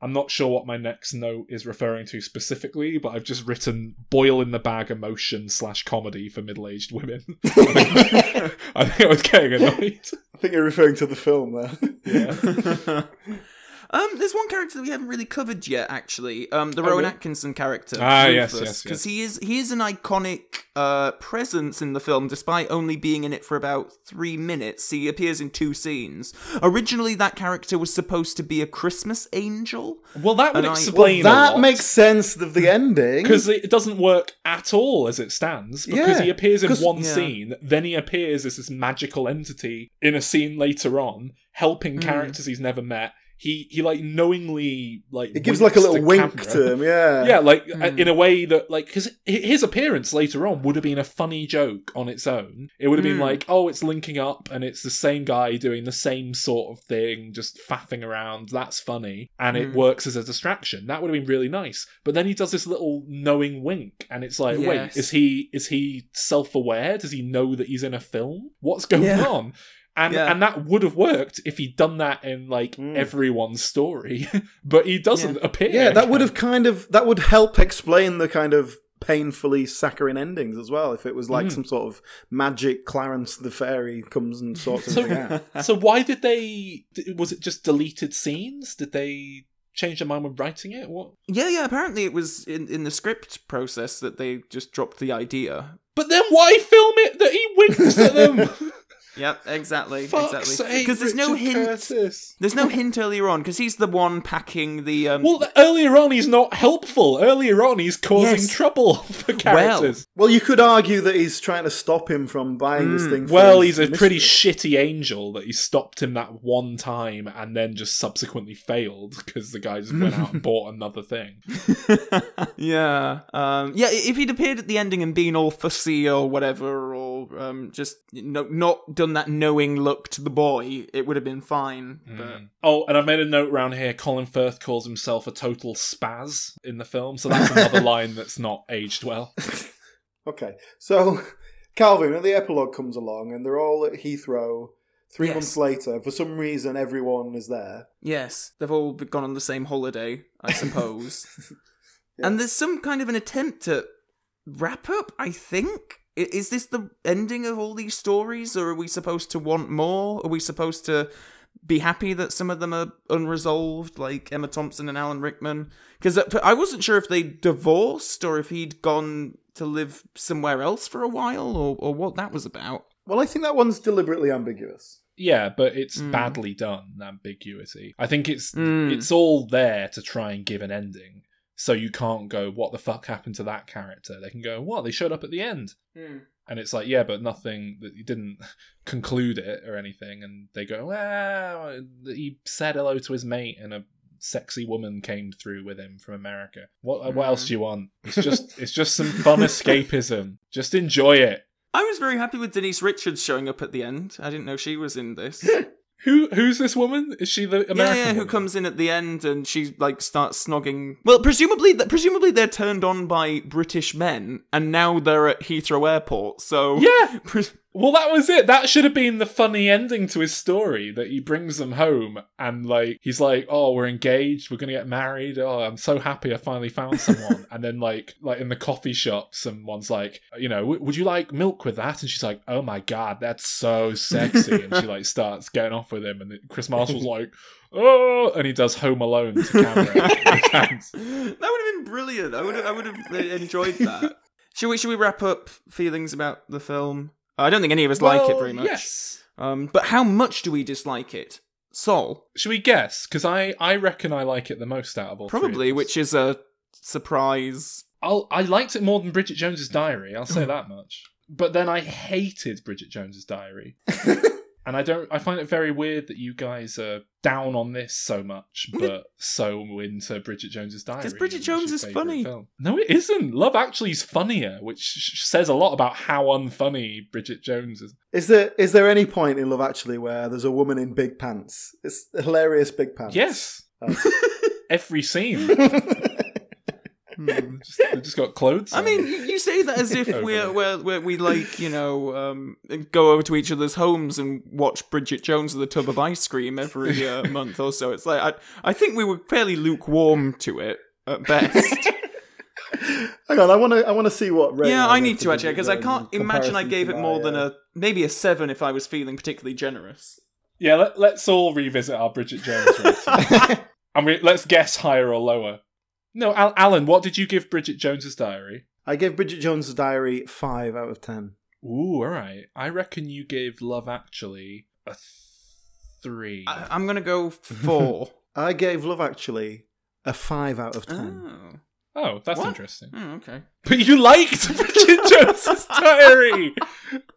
I'm not sure what my next note is referring to specifically, but I've just written boil in the bag emotion slash comedy for middle aged women. I, think, I think I was getting annoyed. I think you're referring to the film there. Yeah. Um, there's one character that we haven't really covered yet, actually. Um, the Oh, Rowan really? Atkinson character. Ah, yes, yes, Because yes. he is he is an iconic uh, presence in the film, despite only being in it for about three minutes. He appears in two scenes. Originally, that character was supposed to be a Christmas angel. Well, that would And I- explain well, a that lot. makes sense of the ending. because it doesn't work at all as it stands. Because Yeah, he appears in one Yeah. scene, then he appears as this magical entity in a scene later on, helping Hmm. characters he's never met. He he like knowingly like it gives like a little wink camera. to him. Yeah. Yeah, like uh, Mm. in a way that, like, because his appearance later on would have been a funny joke on its own. It would have been Mm. like, oh, it's linking up and it's the same guy doing the same sort of thing, just faffing around. That's funny. And it Mm. works as a distraction. That would have been really nice. But then he does this little knowing wink, and it's like, Yes. wait, is he is he self aware? Does he know that he's in a film? What's going Yeah. on? And Yeah. and that would have worked if he'd done that in like Mm. everyone's story. but he doesn't appear. Yeah, that would have kind of that would help explain the kind of painfully saccharine endings as well. If it was like Mm. some sort of magic Clarence the fairy comes and sorts everything out. So why did they? Was it just deleted scenes? Did they change their mind when writing it? What? Yeah, yeah. Apparently, it was in in the script process that they just dropped the idea. But then why film it that he winks at them? Yep, exactly, Fuck's exactly. Because there's no hint. Curtis. There's no hint earlier on because he's the one packing the. Um, Well, earlier on he's not helpful. Earlier on he's causing Yes. trouble for characters. Well, well, you could argue that he's trying to stop him from buying this Mm. thing. For Well, he's a pretty shitty angel that he stopped him that one time and then just subsequently failed because the guy just went out and bought another thing. yeah, um, yeah. If he'd appeared at the ending and been all fussy or whatever, or um, just no, not done that knowing look to the boy, it would have been fine. But Oh, and I've made a note around here. Colin Firth calls himself a total spaz in the film, so that's another line that's not aged well. Okay, so Calvin, and the epilogue comes along, and they're all at Heathrow. Three Yes. months later, for some reason, everyone is there. yes, they've all gone on the same holiday, I suppose. And there's some kind of an attempt to wrap up. I think. I- Is this the ending of all these stories, or are we supposed to want more? Are we supposed to be happy that some of them are unresolved, like Emma Thompson and Alan Rickman? Because I wasn't sure if they divorced or if he'd gone to live somewhere else for a while, or, or what that was about. Well, I think that one's deliberately ambiguous. Yeah, but it's Mm. badly done, ambiguity. I think it's Mm. it's all there to try and give an ending. So you can't go, what the fuck happened to that character? They can go, what, they showed up at the end. Hmm. And it's like, yeah, but nothing that you didn't conclude it or anything. And they go, well, he said hello to his mate, and a sexy woman came through with him from America. What what else do you want? It's just hmm. it's just some fun escapism. Just enjoy it. I was very happy with Denise Richards showing up at the end. I didn't know she was in this. Who who's this woman? Is she the American? yeah, yeah, who woman? comes in at the end and she like starts snogging. Well, presumably, presumably they're turned on by British men, and now they're at Heathrow Airport. So Yeah. Pres- Well, that was it. That should have been the funny ending to his story that he brings them home and like he's like, "Oh, we're engaged. We're gonna get married. Oh, I'm so happy. I finally found someone." and then like like in the coffee shop, someone's like, "You know, would you like milk with that?" And she's like, "Oh my god, that's so sexy." and she like starts getting off with him, and Kris Marshall's like, "Oh," and he does Home Alone to camera. That would have been brilliant. I would have, I would have uh, enjoyed that. should we should we wrap up feelings about the film? I don't think any of us like it very much. Yes. Um, but how much do we dislike it? Saul, Should we guess? Because I I reckon I like it the most out of all. three of probably, which is a surprise. I'll, I liked it more than Bridget Jones's Diary. I'll say that much. But then I hated Bridget Jones's Diary, and I don't. I find it very weird that you guys are down on this so much, but so into Bridget Jones's Diary. Because Bridget Jones is funny. Film. No, it isn't. Love Actually is funnier, which says a lot about how unfunny Bridget Jones is. Is there is there any point in Love Actually where there's a woman in big pants? It's hilarious big pants. Yes, Oh. every scene. Hmm. just, they just got clothes. I on. mean, you you say that as if we're, we're, we're we like you know um, go over to each other's homes and watch Bridget Jones with a tub of ice cream every uh, month or so. It's like I I think we were fairly lukewarm to it at best. Hang on, I want to I want to see what. rating yeah, I need to actually because I can't imagine I gave it more my, than a maybe a seven if I was feeling particularly generous. yeah. Let, let's all revisit our Bridget Jones rating. And we, let's guess higher or lower. No, Al- Alan, what did you give Bridget Jones's Diary? I gave Bridget Jones's Diary five out of ten. Ooh, all right. I reckon you gave Love Actually a th- three. I, I'm gonna go four. I gave Love Actually a five out of ten. oh, oh, that's What? interesting. Hmm, okay. But you liked Bridget Jones's Diary.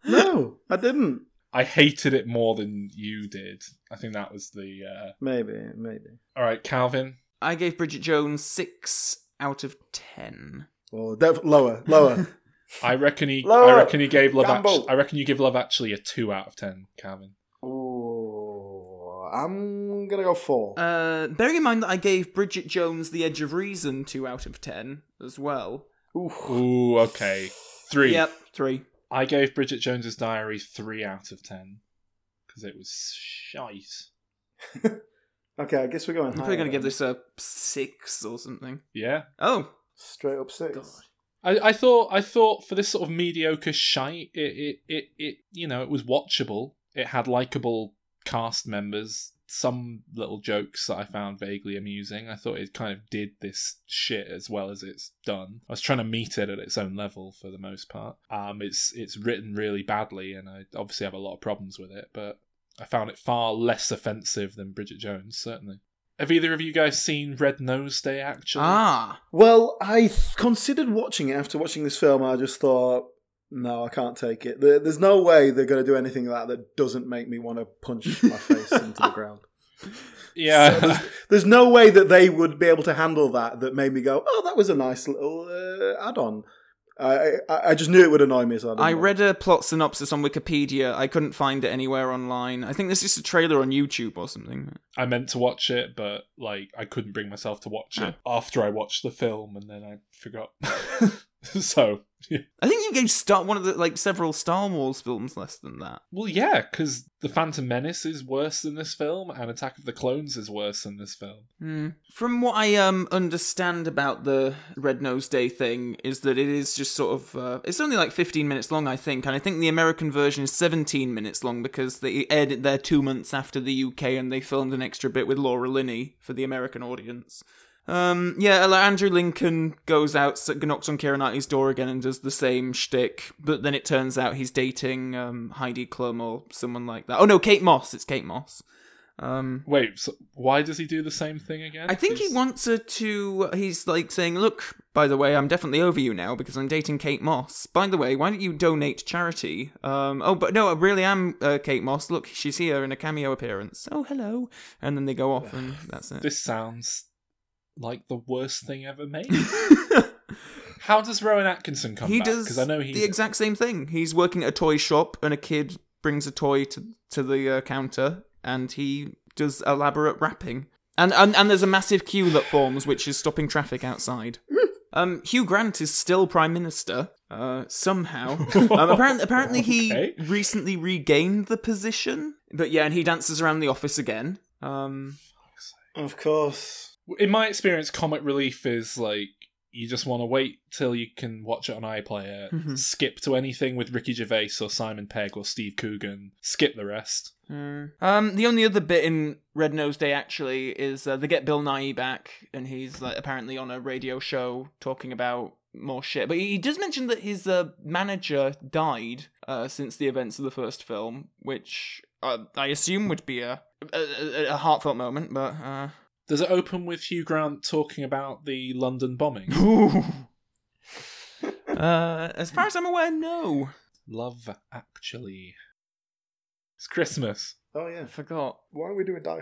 No, I didn't. I hated it more than you did. I think that was the. Uh... Maybe, maybe. All right, Calvin. I gave Bridget Jones six out of ten. Or def- lower, lower. I reckon he. Lower. I reckon he gave Love. Gamble. Actually, I reckon you give Love Actually a two out of ten, Calvin. Oh, I'm gonna go four. Uh, bearing in mind that I gave Bridget Jones The Edge of Reason two out of ten as well. Oof. Ooh, okay. Three. Yep, three. I gave Bridget Jones's Diary three out of ten because it was shite. Okay, I guess we're going. I'm higher probably gonna give then. this a six or something. Yeah, Oh, straight up six. God. I, I thought I thought for this sort of mediocre shite, it, it it it you know it was watchable. It had likable cast members. Some little jokes that I found vaguely amusing. I thought it kind of did this shit as well as it's done. I was trying to meet it at its own level for the most part. Um, it's it's written really badly, and I obviously have a lot of problems with it. But I found it far less offensive than Bridget Jones. Certainly. Have either of you guys seen Red Nose Day? Actually, ah, Well, I th- considered watching it after watching this film. I just thought, no, I can't take it. There, there's no way they're going to do anything like that that doesn't make me want to punch my face into the ground. yeah. So there's, there's no way that they would be able to handle that. That made me go, oh, that was a nice little uh, add-on. I, I I just knew it would annoy me. So I, I read a plot synopsis on Wikipedia. I couldn't find it anywhere online. I think there's just a trailer on YouTube or something. I meant to watch it, but like I couldn't bring myself to watch it oh. after I watched the film, and then I forgot. so, yeah. I think you gave Star one of the like several Star Wars films less than that. well, yeah, because the Phantom Menace is worse than this film, and Attack of the Clones is worse than this film. Hmm. From what I um understand about the Red Nose Day thing is that it is just sort of uh, it's only like 15 minutes long I think and I think the American version is 17 minutes long because they aired it there 2 months after the UK and they filmed an extra bit with Laura Linney for the American audience. Um, yeah, Andrew Lincoln goes out, knocks on Keira Knightley's door again, and does the same shtick. But then it turns out he's dating um, Heidi Klum or someone like that. Oh no, Kate Moss. It's Kate Moss. Um, Wait, so why does he do the same thing again? I think he wants her to. He's like saying, "Look, by the way, I'm definitely over you now because I'm dating Kate Moss. By the way, why don't you donate to charity? Um, oh, but no, I really am uh, Kate Moss. Look, she's here in a cameo appearance. Oh, hello." And then they go off, and that's it. This sounds like the worst thing ever made. How does Rowan Atkinson come he back? does Because I know he's the exact same thing. He's working at a toy shop, and a kid brings a toy to to the uh, counter. and he does elaborate wrapping. And, and and there's a massive queue that forms, which is stopping traffic outside. Um, Hugh Grant is still prime minister. Uh, somehow. um, apparently, apparently he recently regained the position. But yeah, and he dances around the office again. Um, Of course. In my experience, comic relief is like you just want to wait till you can watch it on iPlayer, Mhm. skip to anything with Ricky Gervais or Simon Pegg or Steve Coogan, skip the rest. Um, the only other bit in Red Nose Day actually is uh, they get Bill Nighy back, and he's like apparently on a radio show talking about more shit. But he does mention that his uh, manager died uh, since the events of the first film, which uh, I assume would be a a, a, a heartfelt moment. But uh, Does it open with Hugh Grant talking about the London bombing? uh, as far as I'm aware, no. Love Actually. It's Christmas. Oh yeah. I forgot. Why are we doing Die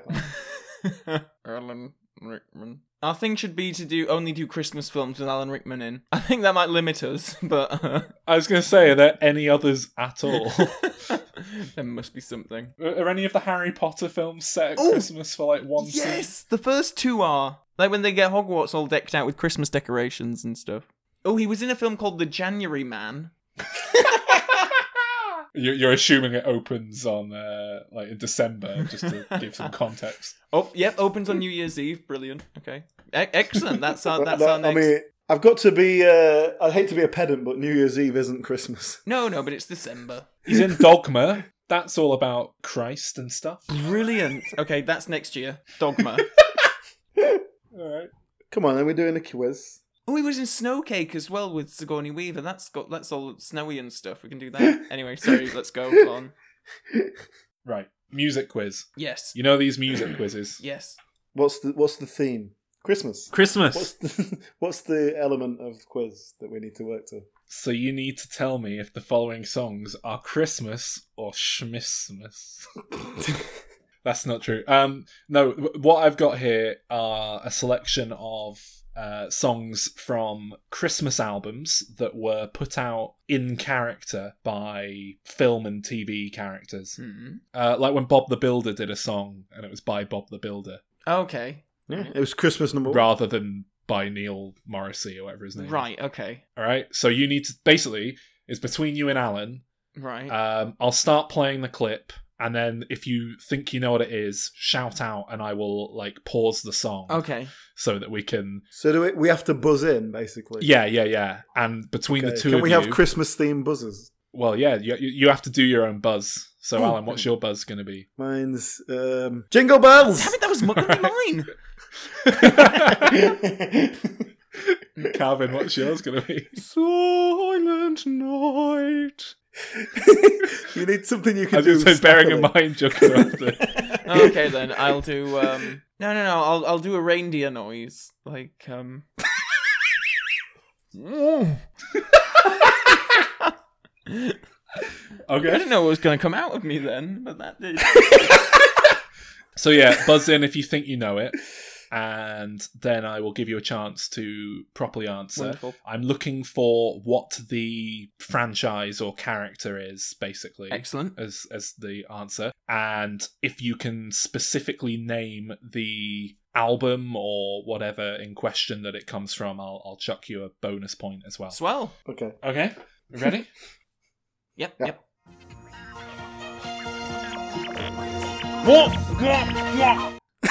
Hard? Alan Rickman. Our thing should be to do only do Christmas films with Alan Rickman in. I think that might limit us, but uh, I was going to say, are there any others at all? there must be something. are any of the Harry Potter films set at Oh, Christmas for like one scene? Yes, the first two are like when they get Hogwarts all decked out with Christmas decorations and stuff. Oh, he was in a film called The January Man. You're, you're assuming it opens on uh, like in December, just to give some context. Oh, yep, opens on New Year's Eve. Brilliant. Okay, e- excellent. That's our that's That- our next. I mean, I've got to be. Uh, I hate to be a pedant, but New Year's Eve isn't Christmas. no, no, but it's December. He's in Dogma. That's all about Christ and stuff. Brilliant. Okay, that's next year. Dogma. All right. Come on, then we're doing a quiz. Oh, he was in Snowcake as well with Sigourney Weaver. That's got that's all snowy and stuff. We can do that. anyway, sorry. Let's go on. Right. Music quiz. Yes. You know these music quizzes. Yes. What's the What's the theme? Christmas. Christmas. What's the What's the element of quiz that we need to work to? So you need to tell me if the following songs are Christmas or Schmissmas. That's not true. Um, no, w- what I've got here are a selection of uh, songs from Christmas albums that were put out in character by film and TV characters. Hmm. Uh, like when Bob the Builder did a song and it was by Bob the Builder Okay. Yeah, it was Christmas number one. rather than by Neil Morrissey or whatever his name. is. Right. Okay. All right. So you need to basically it's between you and Alan. Right. Um, I'll start playing the clip, and then if you think you know what it is, shout out, and I will like pause the song okay. so that we can. So do we? We have to buzz in, basically. Yeah, yeah, yeah. And between the two Can of we you, have Christmas themed buzzers? well, yeah, you, you you have to do your own buzz. So, Oh, Alan, what's your buzz going to be? Mine's um, Jingle Bells. Damn it! That was m- gonna be mine. Calvin, what's yours going to be? Silent night. you need something you I can was do. going bearing in mind, Junker after. okay then, I'll do. um No, no, no. I'll I'll do a reindeer noise, like um. I didn't know what was going to come out of me then, but that did. So yeah, buzz in if you think you know it, and then I will give you a chance to properly answer. Wonderful. I'm looking for what the franchise or character is, basically, Excellent. as as the answer. And if you can specifically name the album or whatever in question that it comes from, I'll I'll chuck you a bonus point as well. Swell. Okay. Okay, ready? Yep. Yeah. Yep.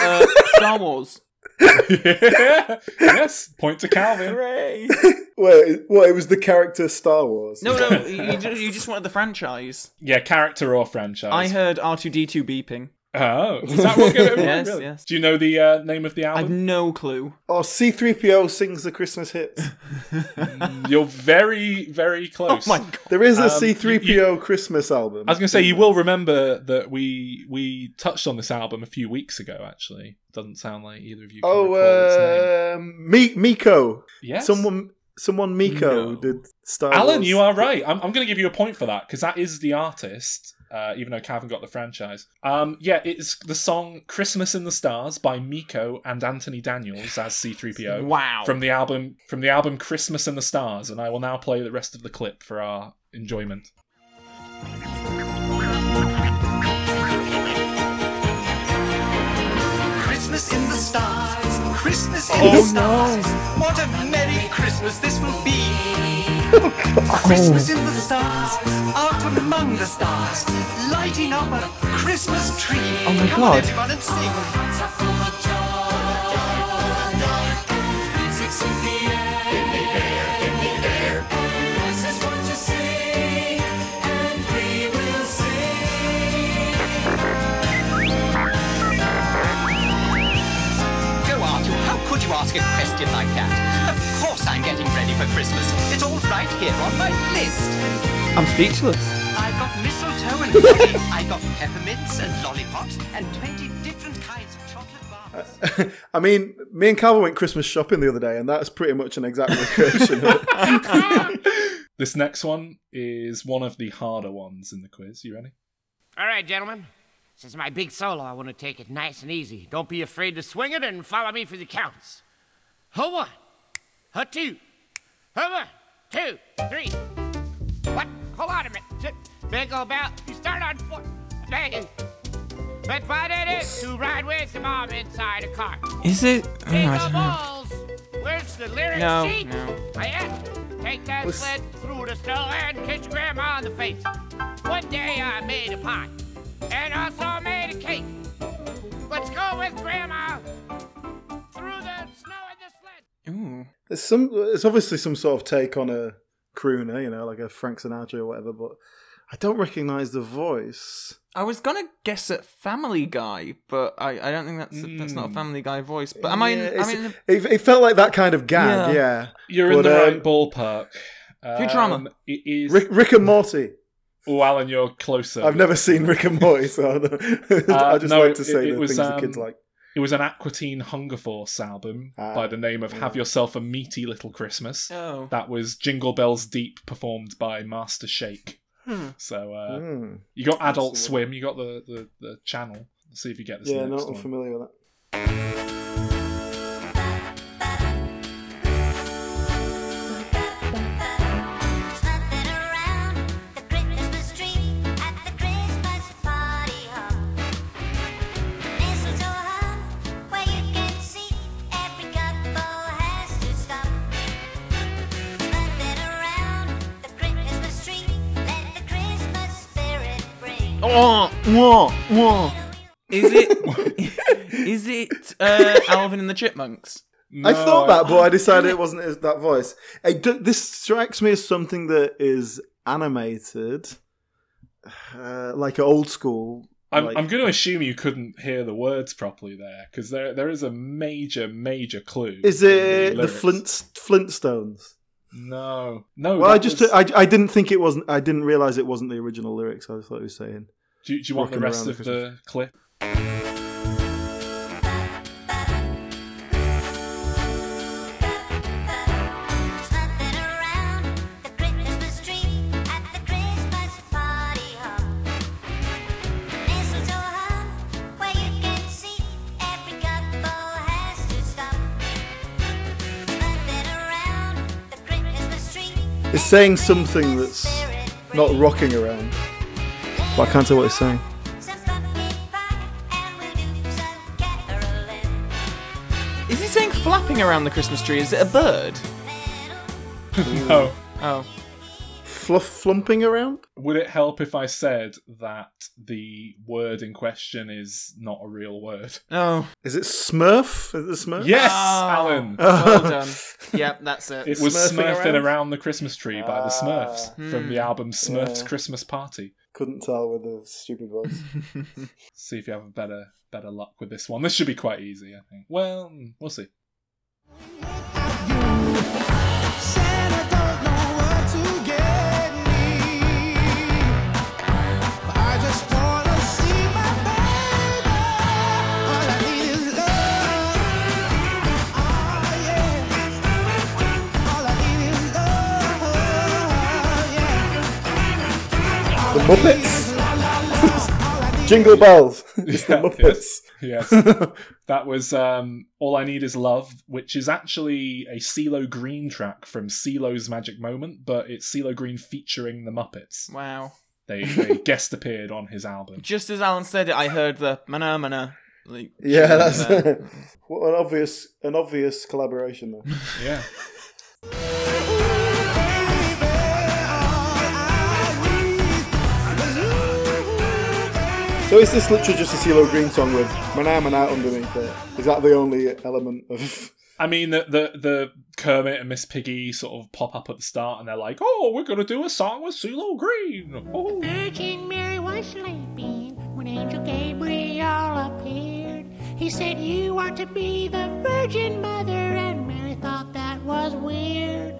Uh, Star Wars. yes, point to Calvin. Hooray! Wait, what? It was the character Star Wars. No, no, you, you you just wanted the franchise. Yeah, character or franchise. I heard R two D two beeping. Oh, is that what gave it away? Yes, Really? yes. Do you know the uh, name of the album? I've no clue. Oh, C3PO sings the Christmas hits. You're very, very close. Oh close. my god! There is a Um, C3PO Christmas album. I was going to say you will remember that we we touched on this album a few weeks ago. Actually, doesn't sound like either of you. Can Oh, name. um, Mi- Meco. yes. Someone, someone Meco No. did Star Alan, Wars. you are right. I'm, I'm going to give you a point for that because that is the artist. Uh, even though Calvin got the franchise, um, yeah, it's the song "Christmas in the Stars" by Meco and Anthony Daniels as C-3PO. Wow. from the album from the album Christmas in the Stars, and I will now play the rest of the clip for our enjoyment. Christmas in the stars, Christmas in the stars. What a merry Christmas this will be. Christmas in the stars, out among the stars, lighting up a Christmas tree. Oh my Come on, God. everyone, and sing. Go, Arthur, how could you ask a question like that? Of course I'm getting ready for Christmas. It's all right here on my list. I'm speechless. I've got mistletoe and holly. I've got peppermints and lollipops and 20 different kinds of chocolate bars. I mean, me and Calvin went Christmas shopping the other day, and that's pretty much an exact recreation of it. This next one is one of the harder ones in the quiz. You ready? All right, gentlemen. Since it's my big solo, I want to take it nice and easy. Don't be afraid to swing it and follow me for the counts. Ho one, ho two, ho one, two, three. What? Hold on a minute. Sit. Bingo bell. You start on four. Thank you. Let's find it is to ride with your mom inside a car. Is it? Oh, I Jingle don't know. balls. Where's the lyric No, sheet? no. I am. Take that sled through the snow and kiss your grandma in the face. One day I made a pie and also made a cake. Let's go with grandma through the snow in the sled. Ooh. It's some. It's obviously some sort of take on a crooner, you know, like a Frank Sinatra or whatever. But I don't recognise the voice. I was gonna guess at Family Guy, but I, I don't think that's that's not a Mm. Family Guy voice. But am I? Yeah, I it's- mean, it, it felt like that kind of gag. Yeah. Yeah, You're in the um, right ballpark. Futurama. Um, It is. Rick, Rick and Morty. Oh, Alan, you're closer. I've never seen Rick and Morty, so I, don't- I Uh, just no, like to it- say it the was, things the kids um, like. It was an Aqua Teen Hunger Force album Ah, by the name of Have Yourself a Meaty Little Christmas. oh, That was Jingle Bells Deep performed by Master Shake. Hmm. So uh, Hmm. you got Adult Absolutely. Swim, you got the, the, the channel. Let's see if you get this Yeah, not one. familiar with that. Whoa, whoa. Is it? is it uh, Alvin and the Chipmunks? I thought that, but I decided it wasn't that voice. It, d- this strikes me as something that is animated, uh, like old school. I'm, like- I'm going to assume you couldn't hear the words properly there because there there is a major major clue. Is it the lyrics. Flint Flintstones? No, no. Well, I just was- I, I didn't think it wasn't. I didn't realize it wasn't the original lyrics. I thought he was saying. Do, you- do you want the rest of the the clip? Snuffing around the Christmas tree at the Christmas party hop. Mistletoe hung where you can see every couple has to stop. Snuffing around the Christmas tree. It's saying something that's not rocking around, but I can't tell what it's saying. Some pumpkin pie and we'll do some caroling. Is he saying flapping around the Christmas tree? Is it a bird? No. Oh, Fluff flumping around. Would it help if I said that the word in question is not a real word? oh, Is it Smurf? Is it Smurf? Yes, Oh. Alan. well done. yep, that's it. It was Smurfing Smurfing around? around? the Christmas tree by the Smurfs Ah. from the album Smurfs Yeah. Christmas Party. Couldn't tell with the stupid voice. See if you have a better better luck with this one. This should be quite easy, I think. Well, we'll see. Muppets. Jingle bells. It's the Yeah, Muppets. Yes. that was um, All I Need Is Love, which is actually a CeeLo Green track from CeeLo's Magic Moment, but it's CeeLo Green featuring the Muppets. wow. They, they guest appeared on his album. Just as Alan said it, I heard the mana mana Like, Yeah, that's what an obvious an obvious collaboration there. Yeah. So is this literally just a CeeLo Green song with Mana Mana underneath it? Is that the only element of? I mean, the, the the Kermit and Miss Piggy sort of pop up at the start, and they're like, "Oh, we're gonna do a song with CeeLo Green." Oh. Virgin Mary was sleeping when Angel Gabriel appeared. He said, You are to be the Virgin Mother, and Mary thought that was weird.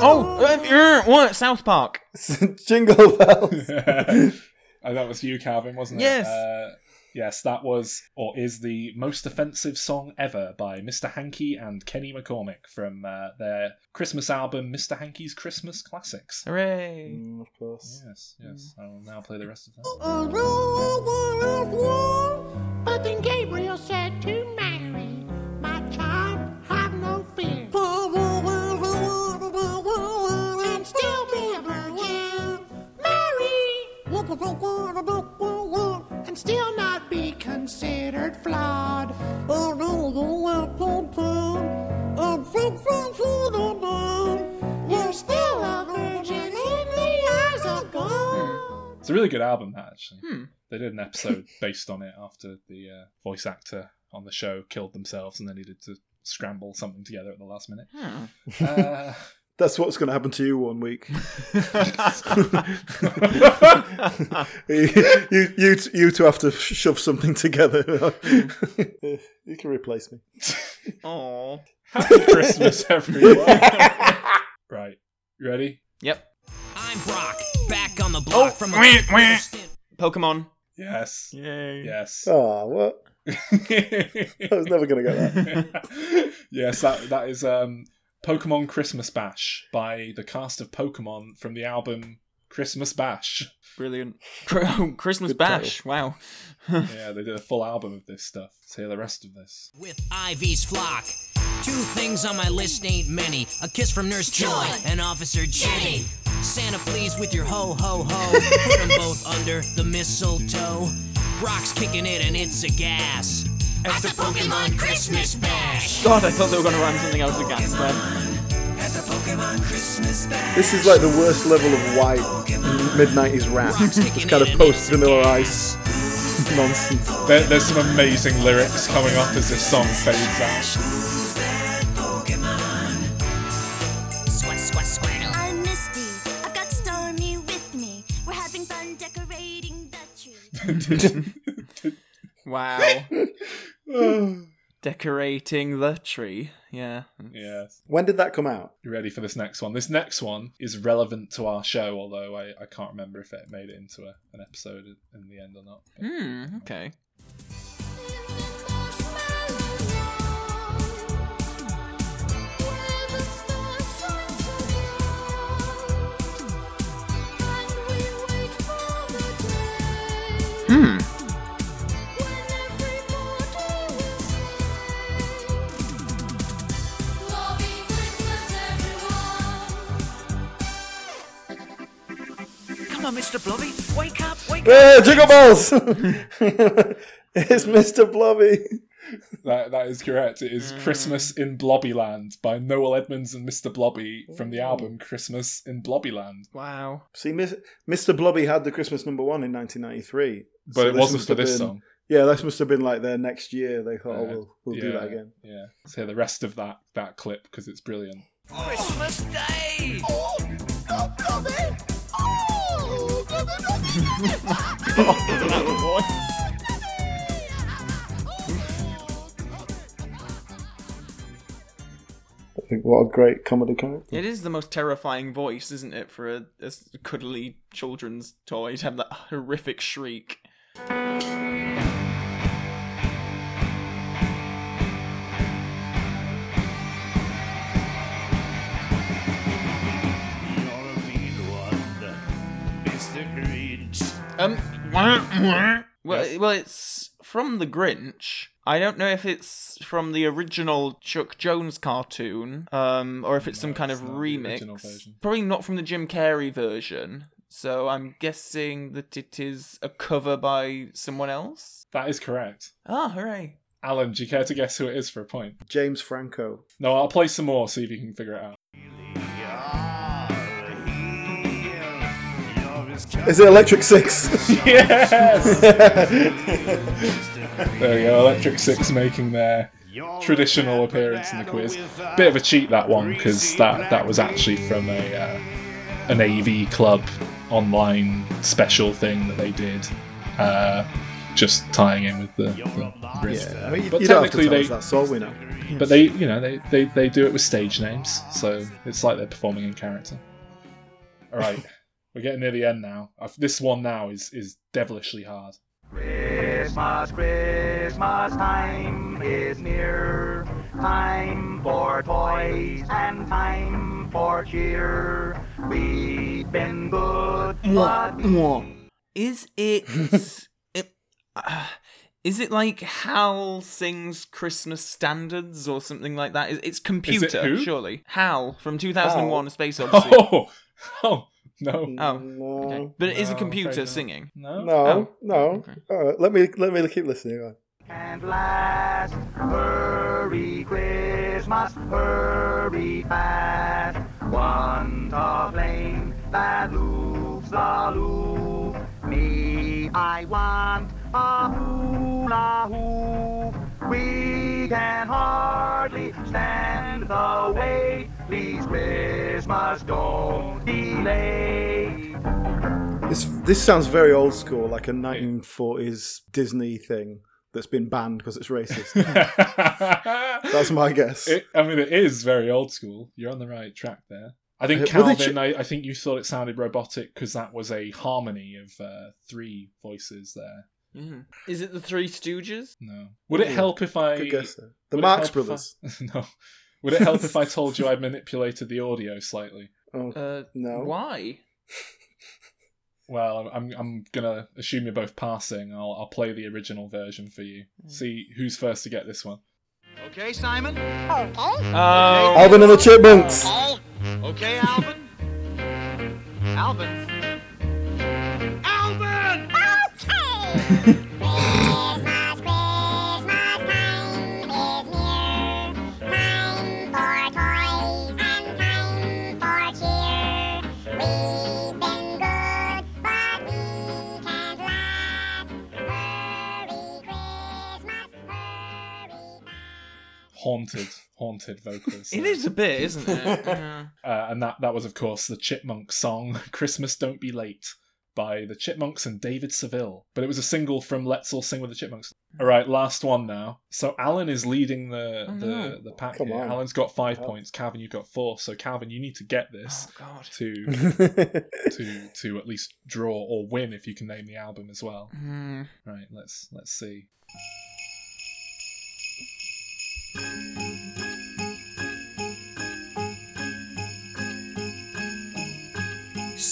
Oh, uh, er, what? South Park. Jingle bells. and that was you, Calvin, wasn't it? Yes. Uh, yes, that was or is the most offensive song ever by Mr. Hankey and Kenny McCormick from uh, their Christmas album, Mr. Hankey's Christmas Classics. Hooray! Mm, of course. Yes, yes. I will now play the rest of that. And still not be considered flawed. You're still a virgin in the eyes of God. It's a really good album, that actually. They did an episode based on it after the uh, voice actor on the show killed themselves, and they needed to scramble something together at the last minute. Uh, That's what's going to happen to you one week. you, you, you, you two have to shove something together. you can replace me. Oh. Happy Christmas, everyone! right, you ready? Yep. I'm Brock, back on the block from a Pokemon. Yes. Yay. Yes. Oh, what? I was never going to get that. yes, that that is um, Pokemon Christmas Bash by the cast of Pokemon from the album Christmas Bash. Brilliant. Oh, Christmas Good title. Bash. Wow. yeah, they did a full album of this stuff. Let's hear the rest of this. with Ivy's flock. Two things on my list ain't many. A kiss from Nurse Joy and Officer Jenny. Santa, please, with your ho ho ho. Put them both under the mistletoe. Brock's kicking it and it's a gas. At the Pokemon Christmas Bash. God, I thought they were going to rhyme something else against them. The Pokemon This is like the worst level of white mid 90s rap. It's kind of post vanilla ice nonsense. There, there's some amazing lyrics coming up as this song fades out. Squat, squat, squirtle. I'm Misty. I've got Stormy with me. We're having fun decorating the tree. Wow. Decorating the tree. Yeah. yes. When did that come out? You ready for this next one? This next one is relevant to our show, although I, I can't remember if it made it into a, an episode in the end or not. But- Hmm, okay. Hmm. Come on, Mr. Blobby. Wake up, wake Hey, Jiggle Balls! it's Mr. Blobby. That that is correct. It is Christmas in Blobbyland by Noel Edmonds and Mr. Blobby from the album Christmas in Blobbyland. Wow. See, Mis- Mr. Blobby had the Christmas number one in 1993. But So it wasn't for this been- song. Yeah, this must have been like their next year. They thought, oh, Uh, we'll, we'll yeah, do that again. Yeah. Let's hear the rest of that that clip because it's brilliant. Christmas Day! I think what a great comedy character. It is the most terrifying voice, isn't it, for a cuddly children's toy to have that horrific shriek. Um, well, well, it's from the Grinch. I don't know if it's from the original Chuck Jones cartoon, um, or if it's some kind of it's not the remix. Probably not from the Jim Carrey version. So I'm guessing that it is a cover by someone else. That is correct. Ah, hooray! Alan, do you care to guess who it is for a point? James Franco. No, I'll play some more, see if you can figure it out. Is it Electric Six? Yes! there we go, Electric Six making their traditional appearance in the quiz. Bit of a cheat that one because that that was actually from a uh, an AV club online special thing that they did, uh, just tying in with the, the Brits yeah, there. I mean, you, but you don't have to technically they us that's all we know. but they you know they, they they do it with stage names, so it's like they're performing in character. All right, we're getting near the end now. I've- This one now is is devilishly hard. Christmas, Christmas time is near. Time for toys and time for cheer. We've been good, but Is it? it uh, is it like Hal sings Christmas standards or something like that? It's computer, Is it who? surely. Hal from 2001: Hal? A Space Odyssey. Oh, oh no, Oh, No, okay. But it is a computer singing. no, no, Oh, no. okay. All right, uh, let me let me keep listening. Uh. On. can't last. Hurry, Christmas, hurry fast. Want a plane that loops the loop. Me, I want a hula hoop. We can hardly stand the wait. Please, Christmas, don't delay. This this sounds very old school, like a 1940s Disney thing that's been banned because it's racist. That's my guess. It, I mean, it is very old school. You're on the right track there. I think Uh, Calvin. ch- I, I think you thought it sounded robotic because that was a harmony of uh, three voices there. Mhm. Is it the Three Stooges? No. Would it Ooh, help if I? Good guess. There. The Marx help if I- Brothers. no. Would it help if I told you I manipulated the audio slightly? Oh, Uh, no. Why? Well, I'm I'm gonna assume you're both passing. I'll I'll play the original version for you. See who's first to get this one. Okay, Simon? Oh, Alvin and the Chipmunks. Okay, Alvin? Alvin? Alvin! Haunted, haunted vocals. it is a bit, isn't it? Yeah. Uh, and that that was of course the Chipmunk song "Christmas Don't Be Late" by the Chipmunks and David Seville. But it was a single from Let's All Sing with the Chipmunks. All right, last one now. So Alan is leading the Oh, the, no. the pack Come here. on. Alan's got five Oh. points. Calvin, you've got four. So Calvin, you need to get this Oh to to to at least draw or win if you can name the album as well. Hmm. Right, let's let's see.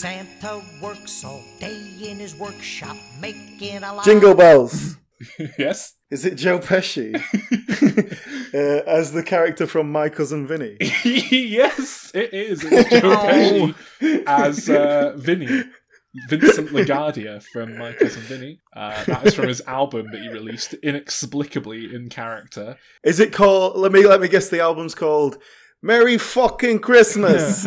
Santa works all day in his workshop making a lot. Jingle bells. yes. Is it Joe Pesci uh, as the character from My Cousin Vinny? yes, it is. It's Joe Oh. Pesci as uh, Vinny. Vincent LaGuardia from My Cousin Vinny. Uh, that is from his album that he released inexplicably in character. Is it called? Let me let me guess. The album's called "Merry Fucking Christmas."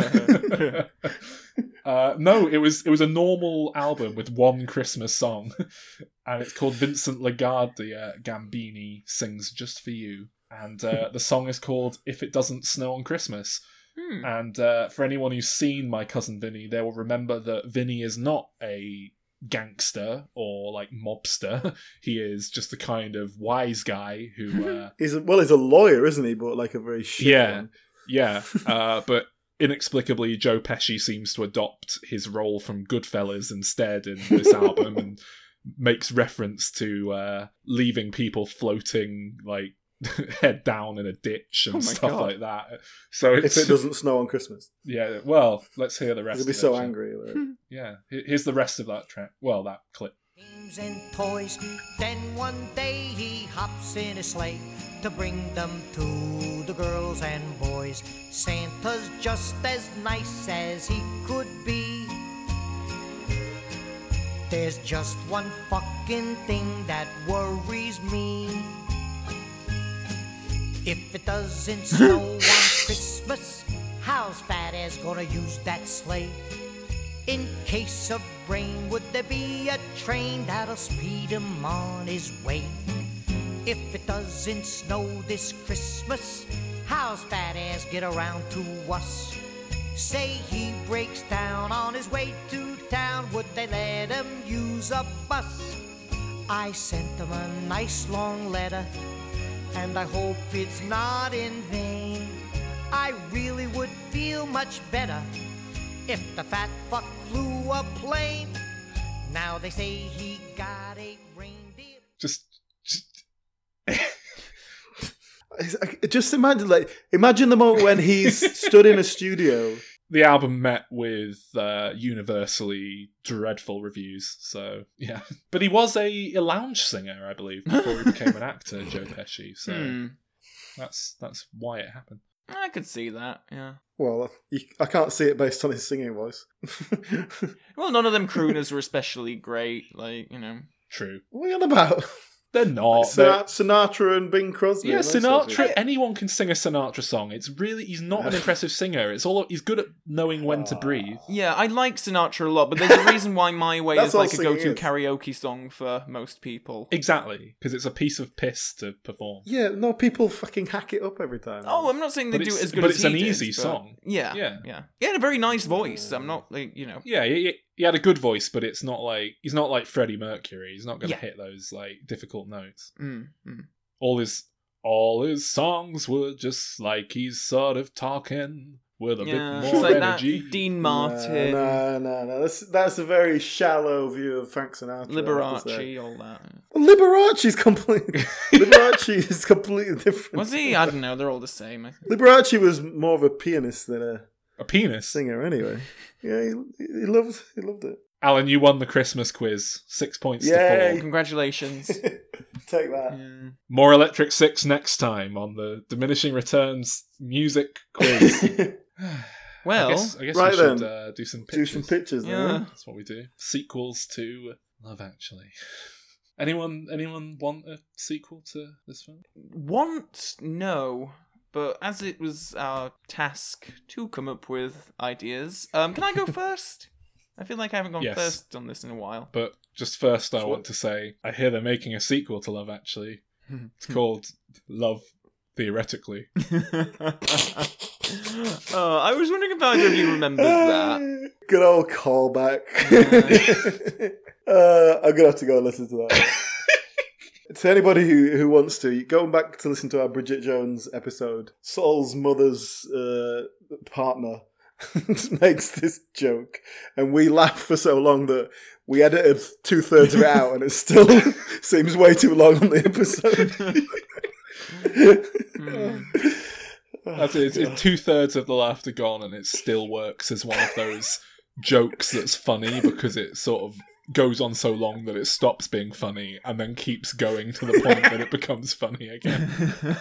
Uh, no, it was it was a normal album with one Christmas song, and it's called Vincent LaGuardia Gambini sings just for you, and uh, the song is called "If It Doesn't Snow on Christmas." Hmm. And uh, for anyone who's seen my cousin Vinny, they will remember that Vinny is not a gangster or like mobster. he is just a kind of wise guy who, uh, he's a, well, he's a lawyer, isn't he? But like a very shit Yeah. one. yeah, uh, but inexplicably, Joe Pesci seems to adopt his role from Goodfellas instead in this album and makes reference to uh, leaving people floating like head down in a ditch and Oh stuff God. like that. So If it doesn't snow on Christmas, yeah. Well, let's hear the rest. he'll be of it, so shall we? angry. like. Yeah, here's the rest of that track. Well, that clip. games and toys. Then one day he hops in a sleigh to bring them to the girls and boys. Santa's just as nice as he could be. There's just one fucking thing that worries me. If it doesn't snow on Christmas, how's Fat Ass gonna use that sleigh? In case of rain, would there be a train that'll speed him on his way? If it doesn't snow this Christmas, how's Fat Ass get around to us? Say he breaks down on his way to town, would they let him use a bus? I sent him a nice long letter, and I hope it's not in vain. I really would feel much better if the fat fuck flew a plane. Now they say he got a reindeer. Just, just Just imagine, like, imagine the moment when he's stood in a studio. the album met with uh, universally dreadful reviews. So yeah, but he was a, a lounge singer, I believe, before he became an actor, Joe Pesci. So Hmm. that's that's why it happened. I could see that. Yeah. Well, I can't see it based on his singing voice. Well, none of them crooners were especially great. Like you know. True, what are you on about? They're not. Sin- they're- Sinatra and Bing Crosby. yeah, those sorts of- Sinatra. Anyone can sing a Sinatra song. It's really he's not an impressive singer. It's all he's good at knowing when to uh, breathe. Yeah, I like Sinatra a lot, but there's a reason why My Way is like a go-to is. karaoke song for most people. Exactly, because it's a piece of piss to perform. Yeah, no, people fucking hack it up every time. Oh, I'm not saying they But do it's- it as good but as it's he an did, easy but- song. Yeah, Yeah. yeah. He had a very nice voice. I'm not like you know. Yeah, he, he had a good voice, but it's not like he's not like Freddie Mercury. He's not going to Yeah. hit those like difficult notes. Mm, mm. all his all his songs were just like he's sort of talking with a Yeah, bit it's more like energy. that Dean Martin, No, no, no. That's that's a very shallow view of Frank Sinatra. I have to say. Liberace, all that. Liberace's completely. Liberace is completely different. Was he? I don't know. They're all the same. Liberace was more of a pianist than a A penis. singer, anyway. Yeah, he, he loved he loved it. Alan, you won the Christmas quiz. Six points to Yay. four. Congratulations. Take that. Yeah. More Electric Six next time on the Diminishing Returns music quiz. Well, I guess, I guess right we should then. uh, do some Do pictures. some pictures. Yeah. then. That's what we do. Sequels to Love Actually. Anyone? Anyone want a sequel to this film? want no, but as it was our task to come up with ideas, um, can I go first? I feel like I haven't gone Yes. first on this in a while. But just first, I want to say I hear they're making a sequel to Love Actually. It's called Love Theoretically. oh, I was wondering if either of you remembered that. Good old callback. uh, I'm gonna have to go and listen to that. To anybody who, who wants to, going back to listen to our Bridget Jones episode, Saul's mother's uh, partner makes this joke, and we laugh for so long that we edited two thirds of it out, and it still seems way too long on the episode. It. It's, it's two thirds of the laughter gone, and it still works as one of those jokes that's funny because it sort of goes on so long that it stops being funny and then keeps going to the point that it becomes funny again.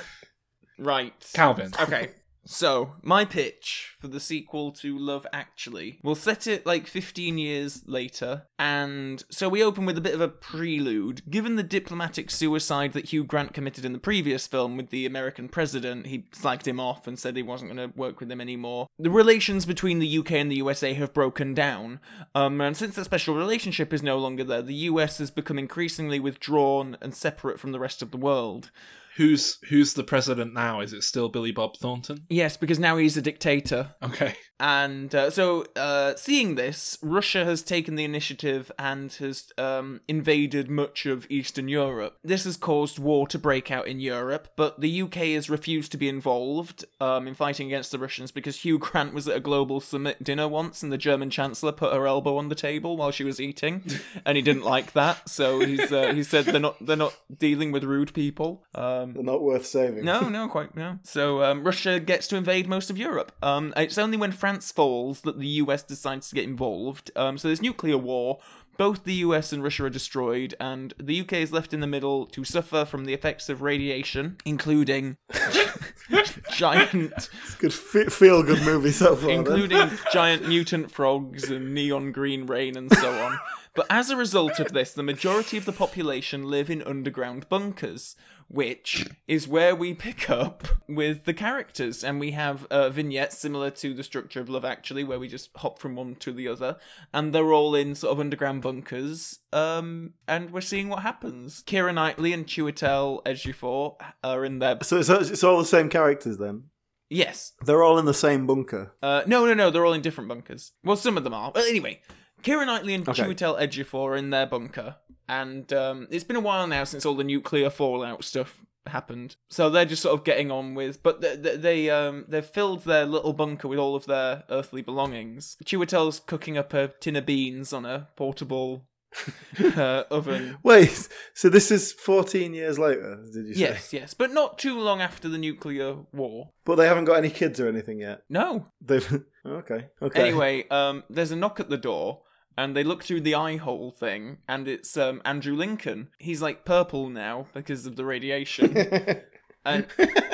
Right. Calvin. Okay. So, my pitch for the sequel to Love Actually. We'll set it like 15 years later, and so we open with a bit of a prelude. Given the diplomatic suicide that Hugh Grant committed in the previous film with the American president, he slagged him off and said he wasn't going to work with him anymore. The relations between the UK and the USA have broken down, um, and since that special relationship is no longer there, the US has become increasingly withdrawn and separate from the rest of the world. Who's who's the president now? Is it still Billy Bob Thornton? Yes, because now he's a dictator. Okay. And uh, so, uh, seeing this, Russia has taken the initiative and has um, invaded much of Eastern Europe. This has caused war to break out in Europe, but the UK has refused to be involved um, in fighting against the Russians because Hugh Grant was at a global summit dinner once, and the German Chancellor put her elbow on the table while she was eating, and he didn't like that. So he's uh, he said they're not they're not dealing with rude people. Um, They're not worth saving. no, no, quite no. So um, Russia gets to invade most of Europe. Um, it's only when France falls that the US decides to get involved. Um, so there's nuclear war, both the US and Russia are destroyed, and the UK is left in the middle to suffer from the effects of radiation, including giant, Good feel good movie so far. including giant mutant frogs and neon green rain and so on. But as a result of this, the majority of the population live in underground bunkers, which is where we pick up with the characters. And we have uh, vignettes similar to the structure of Love Actually, where we just hop from one to the other. And they're all in sort of underground bunkers. Um, and we're seeing what happens. Keira Knightley and Chiwetel Ejiofor are in there. So it's, it's all the same characters then. Yes. They're all in the same bunker. Uh, no, no, no. They're all in different bunkers. Well, some of them are. But anyway, Keira Knightley and Okay. Chiwetel Ejiofor are in their bunker, and um, it's been a while now since all the nuclear fallout stuff happened. So they're just sort of getting on with. But they, they, they um they've filled their little bunker with all of their earthly belongings. Chiwetel's cooking up a tin of beans on a portable uh, oven. Wait, so this is 14 years later, did you say? Yes, yes, but not too long after the nuclear war. But they haven't got any kids or anything yet. No, They've okay. Okay. Anyway, um, there's a knock at the door, and they look through the eye hole thing, and it's um, Andrew Lincoln. He's like purple now because of the radiation, and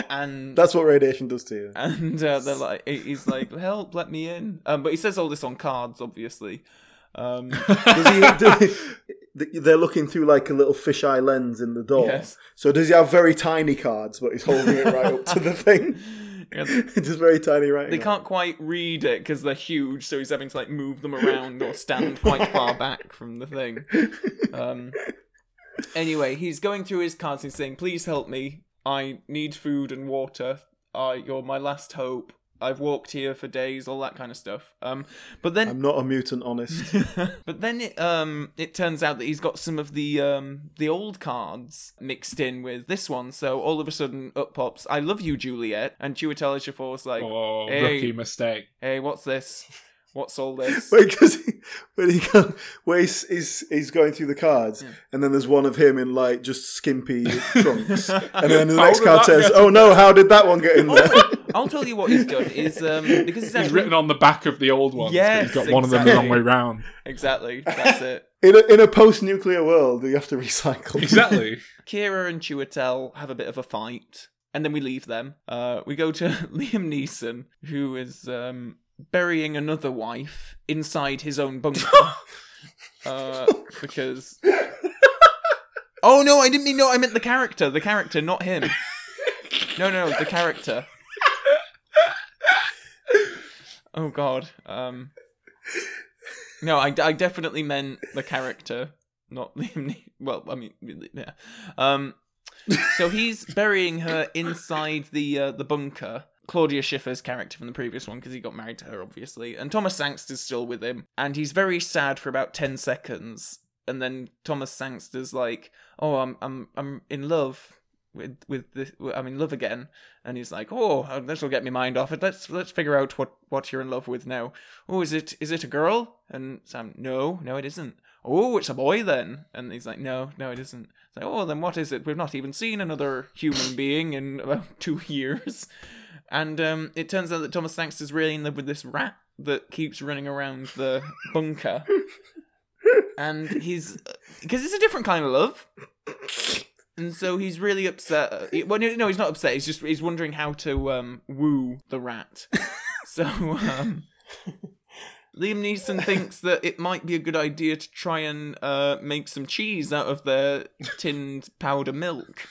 and that's what radiation does to you. and uh, they're like, he's like, help, let me in. Um, but he says all this on cards, obviously. Um, Does he, do he- they're looking through like a little fisheye lens in the door. Yes. So does he have very tiny cards, but he's holding it right up to the thing? Just very tiny writing. they can't quite read it because they're huge, so he's having to like move them around or stand quite far back from the thing. Um, anyway, he's going through his cards and he's saying, "Please help me. I need food and water. Uh, you're my last hope. I've walked here for days, all that kind of stuff." Um, but then I'm not a mutant, honest. but then it um it turns out that he's got some of the um the old cards mixed in with this one. So all of a sudden up pops I love you Juliet and Chiwetel Ejiofor's like Oh, hey, rookie mistake. hey what's this? What's all this? Wait, because he, when he go, where he's, he's he's going through the cards, and then there's one of him in like just skimpy trunks, and then the How next card that says, "Oh no, how did that one get in there?" I'll tell you what he's done is um because it's He's actually written on the back of the old ones. but Yes, he's got one of them the wrong way round. exactly that's it. in a, in a post-nuclear world, you have to recycle. Exactly. Keira and Chiwetel have a bit of a fight, and then we leave them. Uh, we go to Liam Neeson, who is um, burying another wife inside his own bunker. uh, because. Oh no, I didn't mean no, I meant the character. The character, not him. No, No, no, the character. Oh god. Um. No, I, I definitely meant the character, not. Ne- well, I mean, yeah. Um. So he's burying her inside the uh, the bunker. Claudia Schiffer's character from the previous one because he got married to her, obviously, and Thomas Sangster's still with him, and he's very sad for about ten seconds, and then Thomas Sangster's like, "Oh, I'm I'm I'm in love." With with this, i mean love again, and he's like, "Oh, this will get me mind off it. Let's let's figure out what what you're in love with now. Oh, is it is it a girl?" And Sam, "No, no, it isn't." Oh, it's a boy then, and he's like, "No, no, it isn't." It's like, "Oh, then what is it? We've not even seen another human being in about two years." And um, it turns out that Thomas Sangster's really in love with this rat that keeps running around the bunker, and he's because it's a different kind of love. And so he's really upset. Well, no, no, he's not upset. He's just he's wondering how to um, woo the rat. so um, Liam Neeson thinks that it might be a good idea to try and uh, make some cheese out of their tinned powder milk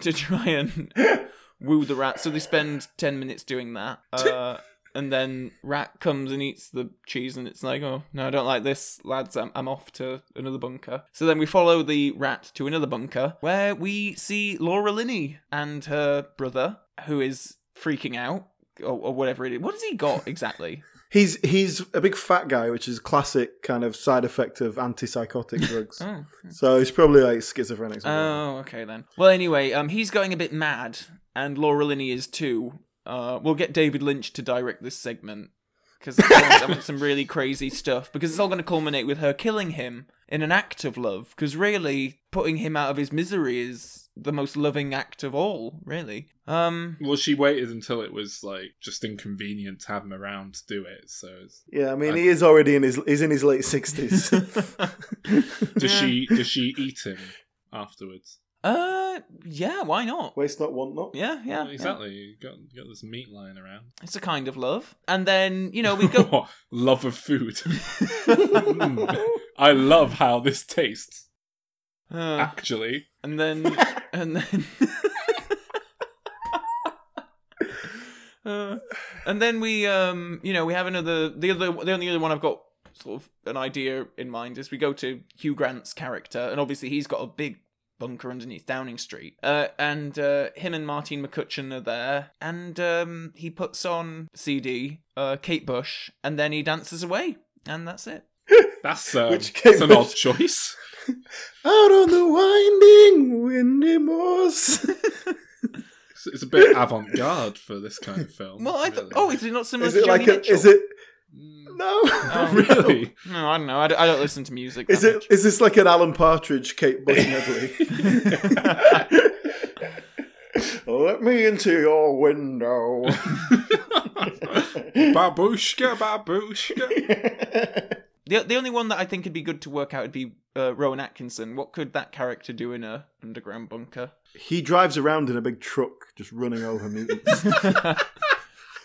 to try and woo the rat. So they spend ten minutes doing that. Uh, and then rat comes and eats the cheese, and it's like, oh no, I don't like this, lads. I'm, I'm off to another bunker. So then we follow the rat to another bunker where we see Laura Linney and her brother, who is freaking out or, or whatever it is. What has he got exactly? He's he's a big fat guy, which is a classic kind of side effect of antipsychotic drugs. Oh. So he's probably like schizophrenic. Oh, okay then. Well, anyway, um, he's going a bit mad, and Laura Linney is too. Uh, we'll get David Lynch to direct this segment because I, want- I want some really crazy stuff. Because it's all going to culminate with her killing him in an act of love. Because really, putting him out of his misery is the most loving act of all. Really. Um. Well, she waited until it was like just inconvenient to have him around to do it. So, it's, Yeah, I mean, I- he is already in his he's in his late sixties. does she does she eat him afterwards? Uh. Yeah. Why not? Waste not, want not. Yeah. Yeah. yeah. exactly. You got you got this meat lying around. It's a kind of love. And then you know we go. love of food. Mm. I love how this tastes. Uh, Actually, and then and then uh, and then we um you know we have another the other the only other one I've got sort of an idea in mind is we go to Hugh Grant's character and obviously he's got a big bunker underneath Downing Street uh, and uh, him and Martine McCutcheon are there and um he puts on CD uh, Kate Bush and then he dances away and that's it that's um, Which that's an odd choice. Out on the winding windy moors. It's, it's a bit avant-garde for this kind of film. well I thought really. oh is it not similar is to it Joni like a? Mitchell? Is it? Mm. No. Oh, really? No, I don't know. I don't, I don't listen to music. Is that it? much. Is this like an Alan Partridge, Kate Bush medley? Let me into your window. babooshka, babooshka. The, the only one that I think would be good to work out would be uh, Rowan Atkinson. What could that character do in a underground bunker? he drives around in a big truck, just running over mutants.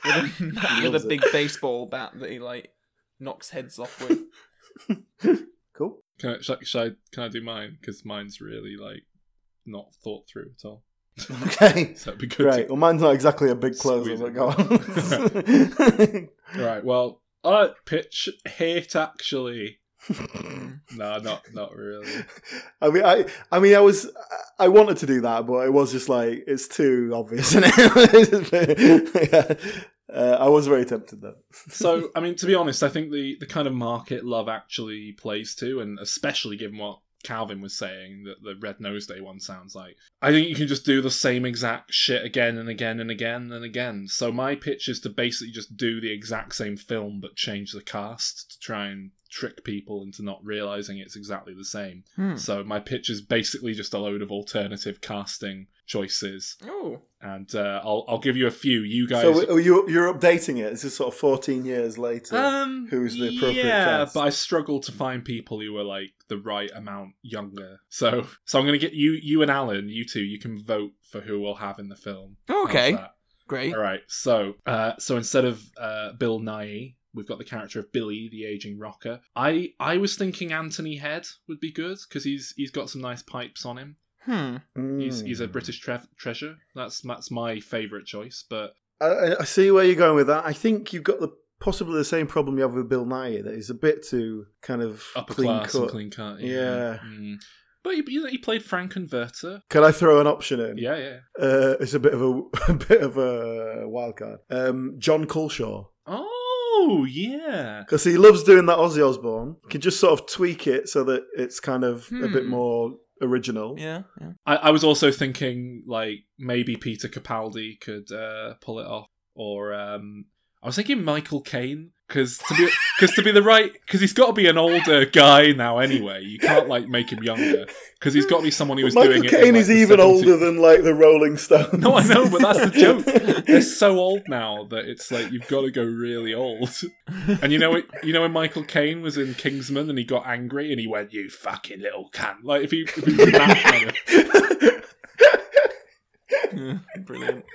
With a, with a big baseball bat that he like knocks heads off with. cool. Can I, should, I- should I, can I do mine? Because mine's really like not thought through at all. Okay. So it'd be good. Right. Well, mine's not exactly a big closer, Squeeze but it. go on. To... Right. Well, I pitch hate actually. No, not not really. I mean, I, I mean, I was, I wanted to do that, but it was just like it's too obvious, yeah. uh, I was very tempted though. So, I mean, to be honest, I think the the kind of market Love actually plays to, and especially given what Calvin was saying that the Red Nose Day one sounds like, I think you can just do the same exact shit again and again and again and again. So my pitch is to basically just do the exact same film but change the cast to try and trick people into not realizing it's exactly the same. Hmm. So my pitch is basically just a load of alternative casting choices, Oh, and uh, I'll I'll give you a few. You guys, So you, you're updating it. This is sort of 14 years later. um, who's the appropriate yeah, cast? but I struggle to find people who are like the right amount younger. So, so I'm gonna get you, you and Alan, you two, you can vote for who we'll have in the film. Okay, great. All right. So, uh, so instead of uh, Bill Nighy, we've got the character of Billy, the aging rocker. I I was thinking Anthony Head would be good because he's he's got some nice pipes on him. Hmm. He's he's a Mm. British tre- treasure. That's that's my favourite choice. But I- I, I see where you're going with that. I think you've got the possibly the same problem you have with Bill Nighy. That he's a bit too kind of upper clean class and cut. clean cut. Yeah. Mm. But he, you know, he played Frank-N-Furter. Can I throw an option in? Yeah, yeah. Uh, it's a bit of a, a bit of a wild card. Um, John Culshaw. Oh, yeah. Because he loves doing that Ozzy Osbourne. Can just sort of tweak it so that it's kind of a bit Hmm. more original. Yeah, yeah. I, I was also thinking like maybe Peter Capaldi could uh, pull it off, or um, I was thinking Michael Caine because to be because to be the right because he's got to be an older guy now anyway. You can't like make him younger because he's got to be someone who was Michael doing it. Caine in, like, is even 70s. older than like the Rolling Stones. No, I know, but that's the joke. They're so old now that it's like you've got to go really old. And you know, it, you know when Michael Caine was in Kingsman and he got angry and he went, "You fucking little cunt!" Like if he, if he did that kind of Brilliant.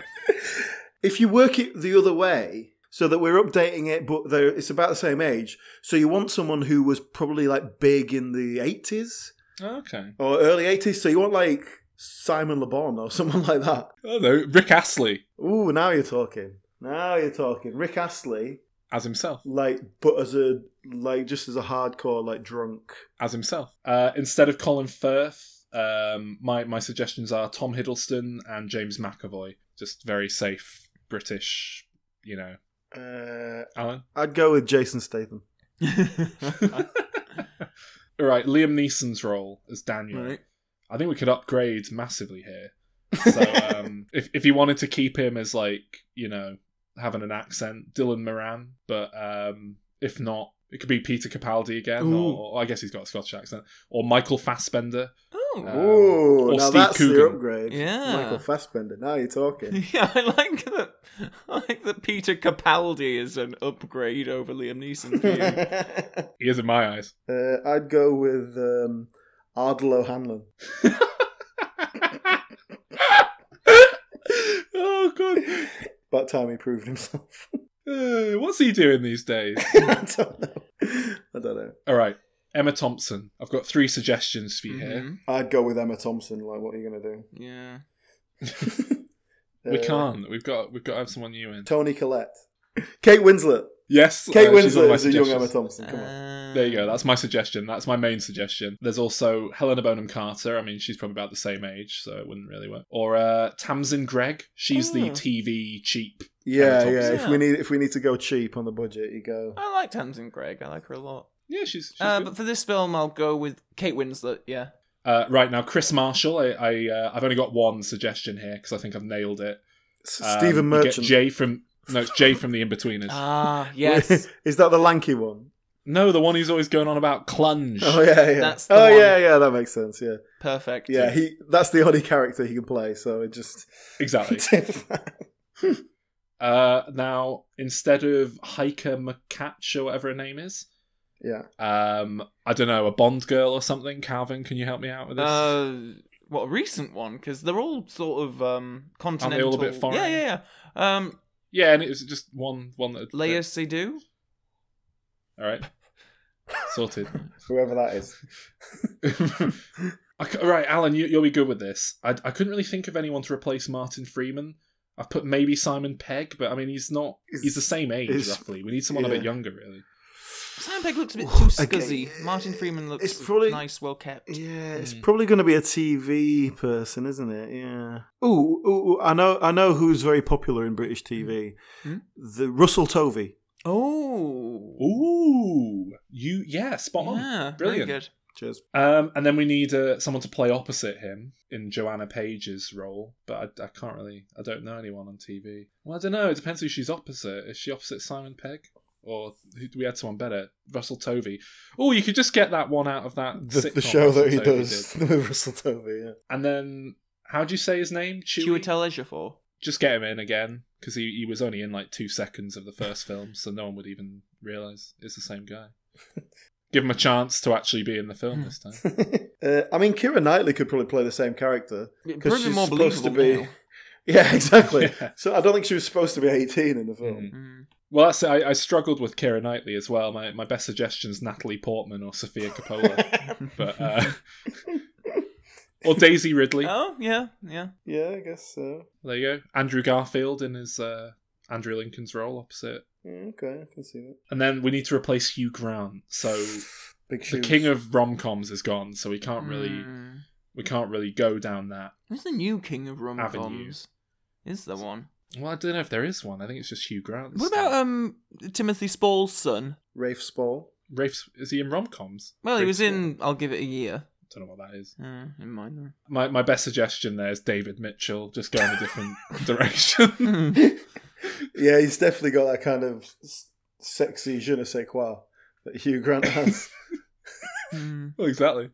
if you work it the other way, so that we're updating it, but it's about the same age. So you want someone who was probably like big in the eighties okay. or early eighties. So you want like Simon Le Bon or someone like that. Oh no, Rick Astley Ooh, now you're talking. Now you're talking. Rick Astley, as himself, like, but as a like just as a hardcore like drunk. as himself. Uh, instead of Colin Firth, um, my my suggestions are Tom Hiddleston and James McAvoy. Just very safe British, you know. Uh, Alan. I'd go with Jason Statham. All right, Liam Neeson's role as Daniel. Right. I think we could upgrade massively here. So um, if if you wanted to keep him as like you know having an accent. Dylan Moran, but um, if not, it could be Peter Capaldi again, or, or I guess he's got a Scottish accent, or Michael Fassbender. Oh, Um, Oh, or now Steve that's the upgrade. Yeah. Michael Fassbender. Now you're talking. yeah, I like that. I like that Peter Capaldi is an upgrade over Liam Neeson for you. He is in my eyes. uh, I'd go with um, Ardal O'Hanlon. oh god, About time he proved himself. Uh, what's he doing these days? I don't know. I don't know. All right, Emma Thompson. I've got three suggestions for you here. Mhm. I'd go with Emma Thompson. Like, what are you going to do? Yeah. We Uh, can't. We've got. We've got to have someone new in. Toni Collette. Kate Winslet. Yes, Kate uh, she's one of Winslet is a young. Emma Thompson. Come on. Uh, There you go. That's my suggestion. That's my main suggestion. There's also Helena Bonham Carter. I mean, she's probably about the same age, so it wouldn't really work. Or uh, Tamsin Greig. She's the Oh. TV cheap. Yeah, Emma yeah. Thompson. If we need if we need to go cheap on the budget, you go. I like Tamsin Greig. I like her a lot. Yeah, she's. she's Uh, good. but for this film, I'll go with Kate Winslet. Yeah. Uh, right now, Kris Marshall. I, I uh, I've only got one suggestion here because I think I've nailed it. Um, Stephen you get Merchant. Jay from no, it's Jay from The Inbetweeners. Ah, yes. is that the lanky one? no, the one who's always going on about clunge. Oh yeah, yeah. That's the oh one. yeah, yeah. That makes sense. Yeah, Perfect. yeah. He that's the only character he can play. So it just Exactly. Uh, now, instead of Heike Makatsch or whatever her name is, yeah. um, I don't know, a Bond girl or something. Calvin, can you help me out with this? Uh, what a recent one because they're all sort of um they continental. all a bit foreign? Yeah, yeah, yeah. Um, yeah, and it was just one one that. Léa Seydoux. All right, sorted. Whoever that is. I c- all right, Alan, you, you'll be good with this. I, I couldn't really think of anyone to replace Martin Freeman. I've put maybe Simon Pegg, but I mean he's not. He's the same age roughly. We need someone a bit younger, really. Simon Pegg looks a bit too Okay, scuzzy. Martin Freeman looks it's probably- nice, well kept. Yeah, it's Mm. probably going to be a TV person, isn't it? Yeah. Ooh, ooh, ooh, I know. I know who's very popular in British TV. Hmm? The Russell Tovey. Oh, Ooh, you yeah, spot on. yeah, Brilliant. Very good. Cheers. Um, and then we need uh, someone to play opposite him in Joanna Page's role, but I, I can't really, I don't know anyone on TV. Well, I don't know. It depends who she's opposite. Is she opposite Simon Pegg, or we had someone better? Russell Tovey. Oh, you could just get that one out of that The, sitcom the show Russell that he Tovey does did. with Russell Tovey. Yeah. And then how do you say his name? Chewie. Chiwetel Ejiofor. Just get him in again because he, he was only in like two seconds of the first film, so no one would even realize it's the same guy. Give him a chance to actually be in the film this time. uh, I mean, Keira Knightley could probably play the same character because she's more supposed to believable be. now. Yeah, exactly. Yeah. So I don't think she was supposed to be eighteen in the film. Mm. Well, that's. I, I struggled with Keira Knightley as well. My my best suggestions Natalie Portman or Sofia Coppola, but uh, or Daisy Ridley. Oh yeah, yeah. Yeah, I guess so. There you go. Andrew Garfield in his uh, Andrew Lincoln's role opposite, Yeah, okay, I can see that. and then we need to replace Hugh Grant. So Big the shoes. king of rom coms is gone, so we can't really Mm. we can't really go down that. Who's the new king of rom Avenue. coms? Is the one? Well, I don't know if there is one. I think it's just Hugh Grant. What about um Timothy Spall's son? Rafe Spall. Rafe? Is he in rom coms? Well, he was in I'll Give It a Year. I Don't know what that is. Uh, in mine My my best suggestion there is David Mitchell. Just go in a different direction. Yeah, he's definitely got that kind of sexy je ne sais quoi that Hugh Grant has. Hmm. Well, exactly.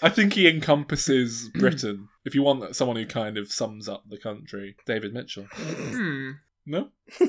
I think he encompasses Britain. If you want someone who kind of sums up the country, David Mitchell. Hmm. No.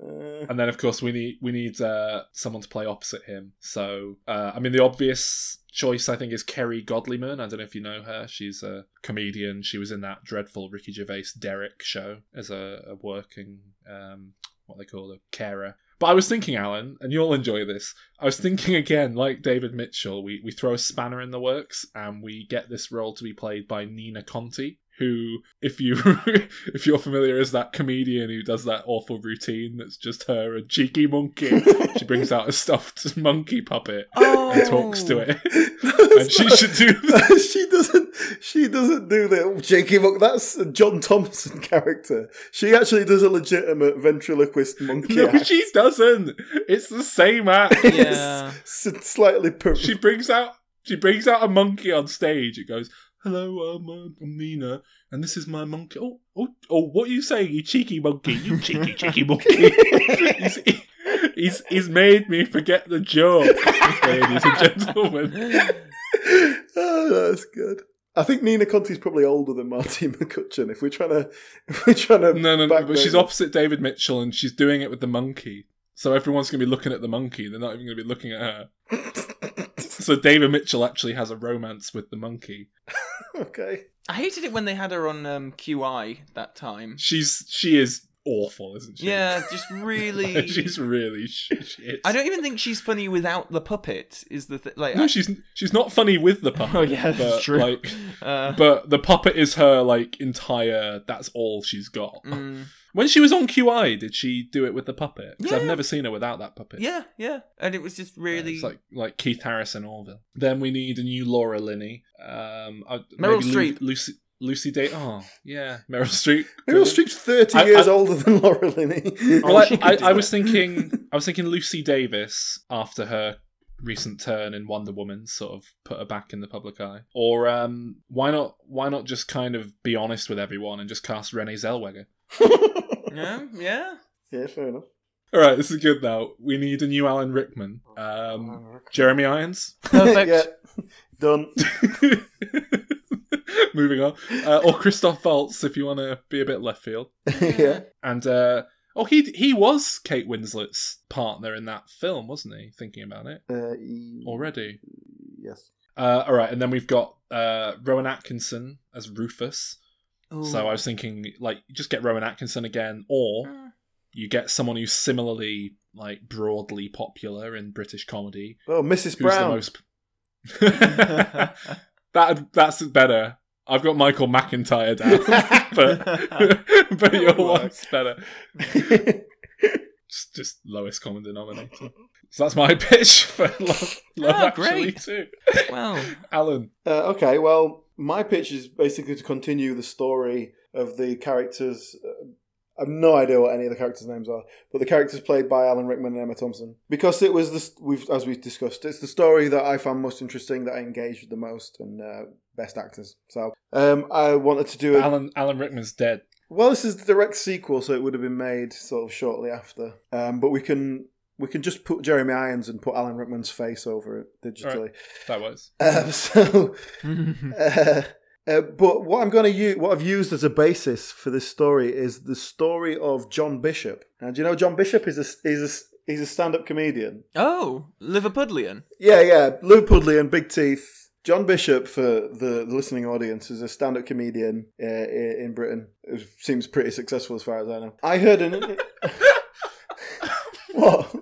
Uh, And then, of course, we need we need uh, someone to play opposite him. So, uh, I mean, the obvious choice I think is Kerry Godliman. I don't know if you know her. She's a comedian. She was in that dreadful Ricky Gervais Derek show as a, a working um, what they call a carer. But I was thinking, Alan, and you'll enjoy this. I was thinking again, like David Mitchell, we, we throw a spanner in the works and we get this role to be played by Nina Conti, who, if you if you're familiar, is that comedian who does that awful routine that's just her a cheeky monkey. she brings out a stuffed monkey puppet and talks to oh. it. and she should do she doesn't. She doesn't do the Cheeky oh, monkey. That's a John Thompson character. She actually does a legitimate ventriloquist monkey. No, act. she doesn't. It's the same act. Yeah. S- slightly. Per- She brings out she brings out a monkey on stage. It goes, hello, um, uh, I'm Nina, and this is my monkey. Oh, oh, oh, what are you saying, you cheeky monkey? You cheeky, cheeky monkey. he's, he's, he's made me forget the joke, ladies and gentlemen. oh, that's good. I think Nina Conti's probably older than Martine McCutcheon. If we're trying to, if we're trying to, No, no, no, but she's opposite David Mitchell, and she's doing it with the monkey. So everyone's going to be looking at the monkey. They're not even going to be looking at her. so David Mitchell actually has a romance with the monkey. okay. I hated it when they had her on um, QI that time. She's she is awful, isn't she? Yeah, just really. she's really shit. I don't even think she's funny without the puppet. Is the th- like? No, I- she's she's not funny with the puppet. Oh, yeah, that's but, true. Like, Uh. but the puppet is her like entire. That's all she's got. Mm. When she was on QI, did she do it with the puppet? Because I've never seen her without that puppet. Yeah, yeah, and it was just really. It's like like Keith Harris and Orville. Then we need a new Laura Linney. Um, I- Meryl maybe Lu- Lucy Lucy Day. Oh yeah, Meryl Streep. Meryl Streep's thirty I- years I- older than Laura Linney. Well, I, I, I was thinking, I was thinking Lucy Davis after her recent turn in Wonder Woman, sort of put her back in the public eye. Or um, why not? Why not just kind of be honest with everyone and just cast Renee Zellweger? yeah, yeah. Yeah, fair enough. All right, this is good now. We need a new Alan Rickman. Um, Jeremy Irons. Perfect. done. Moving on. Uh, or Christoph Waltz, if you want to be a bit left field. yeah. And uh, oh, he he was Kate Winslet's partner in that film, wasn't he? Thinking about it Uh, already. yes. Uh, all right, and then we've got uh, Rowan Atkinson as Rufus. Ooh. So I was thinking, like, just get Rowan Atkinson again, or Mm. you get someone who's similarly like broadly popular in British comedy. Oh, Mrs. Who's Brown. the most? that that's better. I've got Michael McIntyre down, but but your one's better. Just, just lowest common denominator. So that's my pitch for Love, love Ah, Actually great. too. Wow. Alan, Uh, okay, well, my pitch is basically to continue the story of the characters. I have no idea what any of the characters' names are, but the characters played by Alan Rickman and Emma Thompson. Because it was this, we've as we've discussed, it's the story that I found most interesting, that I engaged with the most, and uh, best actors. So um, I wanted to do it. Alan Alan Rickman's dead. Well, this is the direct sequel, so it would have been made sort of shortly after. Um, but we can we can just put Jeremy Irons and put Alan Rickman's face over it digitally. That was. Um, so, uh, uh, but what I'm going to use, what I've used as a basis for this story is the story of John Bishop. Now, do you know John Bishop is a is a he's a stand-up comedian? Oh, Liverpudlian. Yeah, yeah, Liverpudlian, big teeth. John Bishop, for the, the listening audience, is a stand-up comedian uh, in Britain. It seems pretty successful as far as I know. I heard an. what?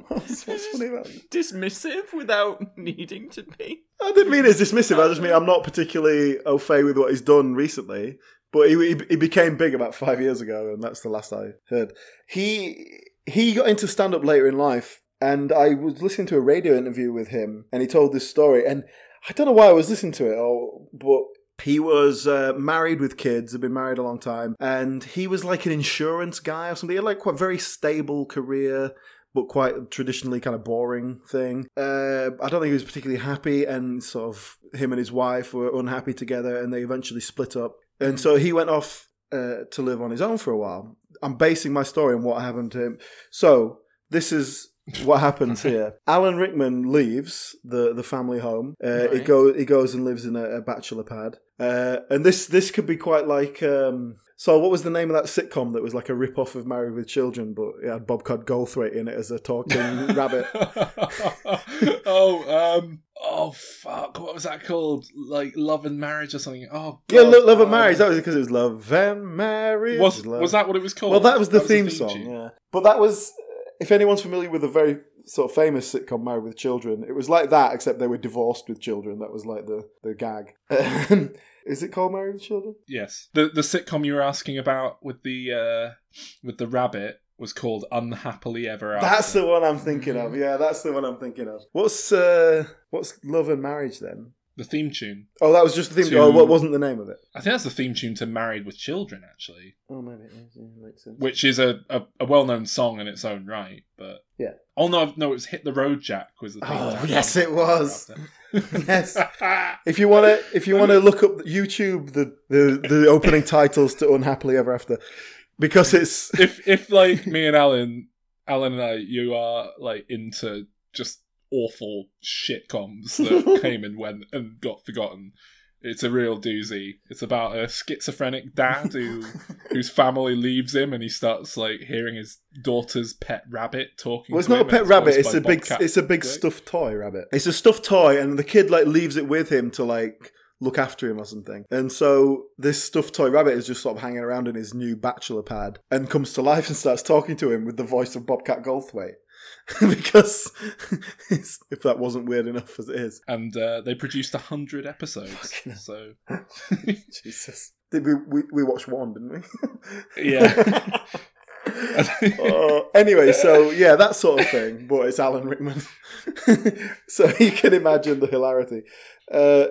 What's, funny about it? Dismissive without needing to be. I didn't mean it's dismissive. I just mean I'm not particularly au fait with what he's done recently. But he, he he became big about five years ago, and that's the last I heard. He he got into stand up later in life, and I was listening to a radio interview with him, and he told this story, and I don't know why I was listening to it, or but he was uh, married with kids, had been married a long time, and he was like an insurance guy or something. He had like quite a very stable career but quite traditionally kind of boring thing. Uh, I don't think he was particularly happy, and sort of him and his wife were unhappy together, and they eventually split up. And so he went off uh, to live on his own for a while. I'm basing my story on what happened to him. So this is what happens here. Alan Rickman leaves the, the family home. Uh, He Right. go he goes and lives in a, a bachelor pad. Uh, and this this could be quite like. Um, so what was the name of that sitcom that was like a rip off of Married with Children, but it had Bobcat Goldthwait in it as a talking rabbit? oh, um, oh fuck! What was that called? Like Love and Marriage or something? Oh, Yeah, God, Lo- Love and Marriage. That was because it was Love and Marriage. Was Love- was that what it was called? Well, that was the a theme, song. tune. Yeah, but that was if anyone's familiar with a very sort of famous sitcom Married with Children, it was like that except they were divorced with children. That was like the the gag. Is it called Married with Children? Yes, the the sitcom you were asking about with the uh, with the rabbit was called Unhappily Ever After. That's the one I'm thinking of. Yeah, that's the one I'm thinking of. What's uh what's Love and Marriage then? the theme tune. Oh, that was just the theme. To- Oh, what wasn't the name of it? I think that's the theme tune to Married with Children, actually, Oh, maybe it is. Yeah, makes sense. which is a, a, a well known song in its own right. But Yeah. oh no, no, it was Hit the Road Jack was the theme. Oh, yes, it was. Yes. If you want to, if you want to look up YouTube the, the the opening titles to Unhappily Ever After, because it's if if like me and Alan, Alan and I, you are like into just awful shit coms that came and went and got forgotten. It's a real doozy. It's about a schizophrenic dad who whose family leaves him, and he starts like hearing his daughter's pet rabbit talking. Well, it's not a pet rabbit. It's a big. Bobcat It's a big stuffed toy rabbit. It's a stuffed toy, and the kid like leaves it with him to like look after him or something. And so this stuffed toy rabbit is just sort of hanging around in his new bachelor pad and comes to life and starts talking to him with the voice of Bobcat Goldthwait. because if that wasn't weird enough as it is, and uh, they produced a hundred episodes. so Jesus, did we, we we watched one, didn't we? Yeah. Uh, anyway, so yeah, that sort of thing. But it's Alan Rickman, so you can imagine the hilarity. Uh,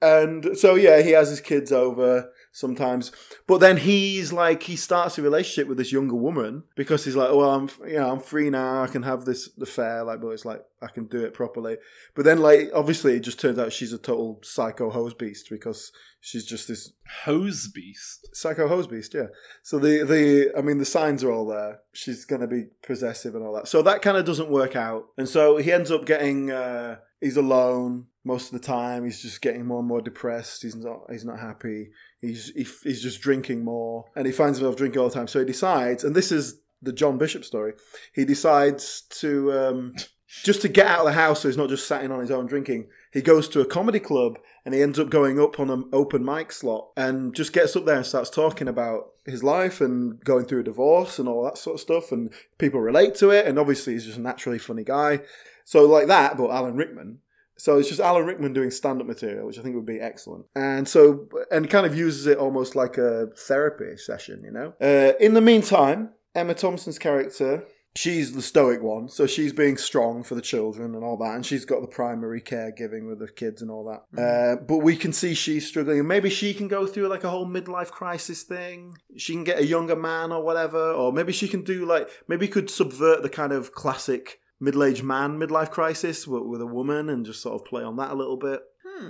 and so yeah, he has his kids over sometimes, but then he's like he starts a relationship with this younger woman because he's like, well, I'm you know I'm free now, I can have this the affair, like, but it's like I can do it properly. But then like obviously it just turns out she's a total psycho hose beast because she's just this hose beast. Psycho hose beast, yeah. So the the I mean the signs are all there. She's gonna be possessive and all that. So that kind of doesn't work out, and so he ends up getting. Uh, he's alone most of the time. He's just getting more and more depressed. He's not. He's not happy. He's he, he's just drinking more, and he finds himself drinking all the time. So he decides, and this is the John Bishop story. He decides to um, just to get out of the house, so he's not just sitting on his own drinking. He goes to a comedy club and he ends up going up on an open mic slot and just gets up there and starts talking about his life and going through a divorce and all that sort of stuff. And people relate to it. And obviously, he's just a naturally funny guy. So, like that, but Alan Rickman. So it's just Alan Rickman doing stand-up material, which I think would be excellent. And so, and kind of uses it almost like a therapy session, you know. Uh, in the meantime, Emma Thompson's character, she's the stoic one, so she's being strong for the children and all that, and she's got the primary caregiving with the kids and all that. Uh, but we can see she's struggling, and maybe she can go through like a whole midlife crisis thing. She can get a younger man or whatever, or maybe she can do like maybe could subvert the kind of classic middle-aged man midlife crisis with, with a woman and just sort of play on that a little bit.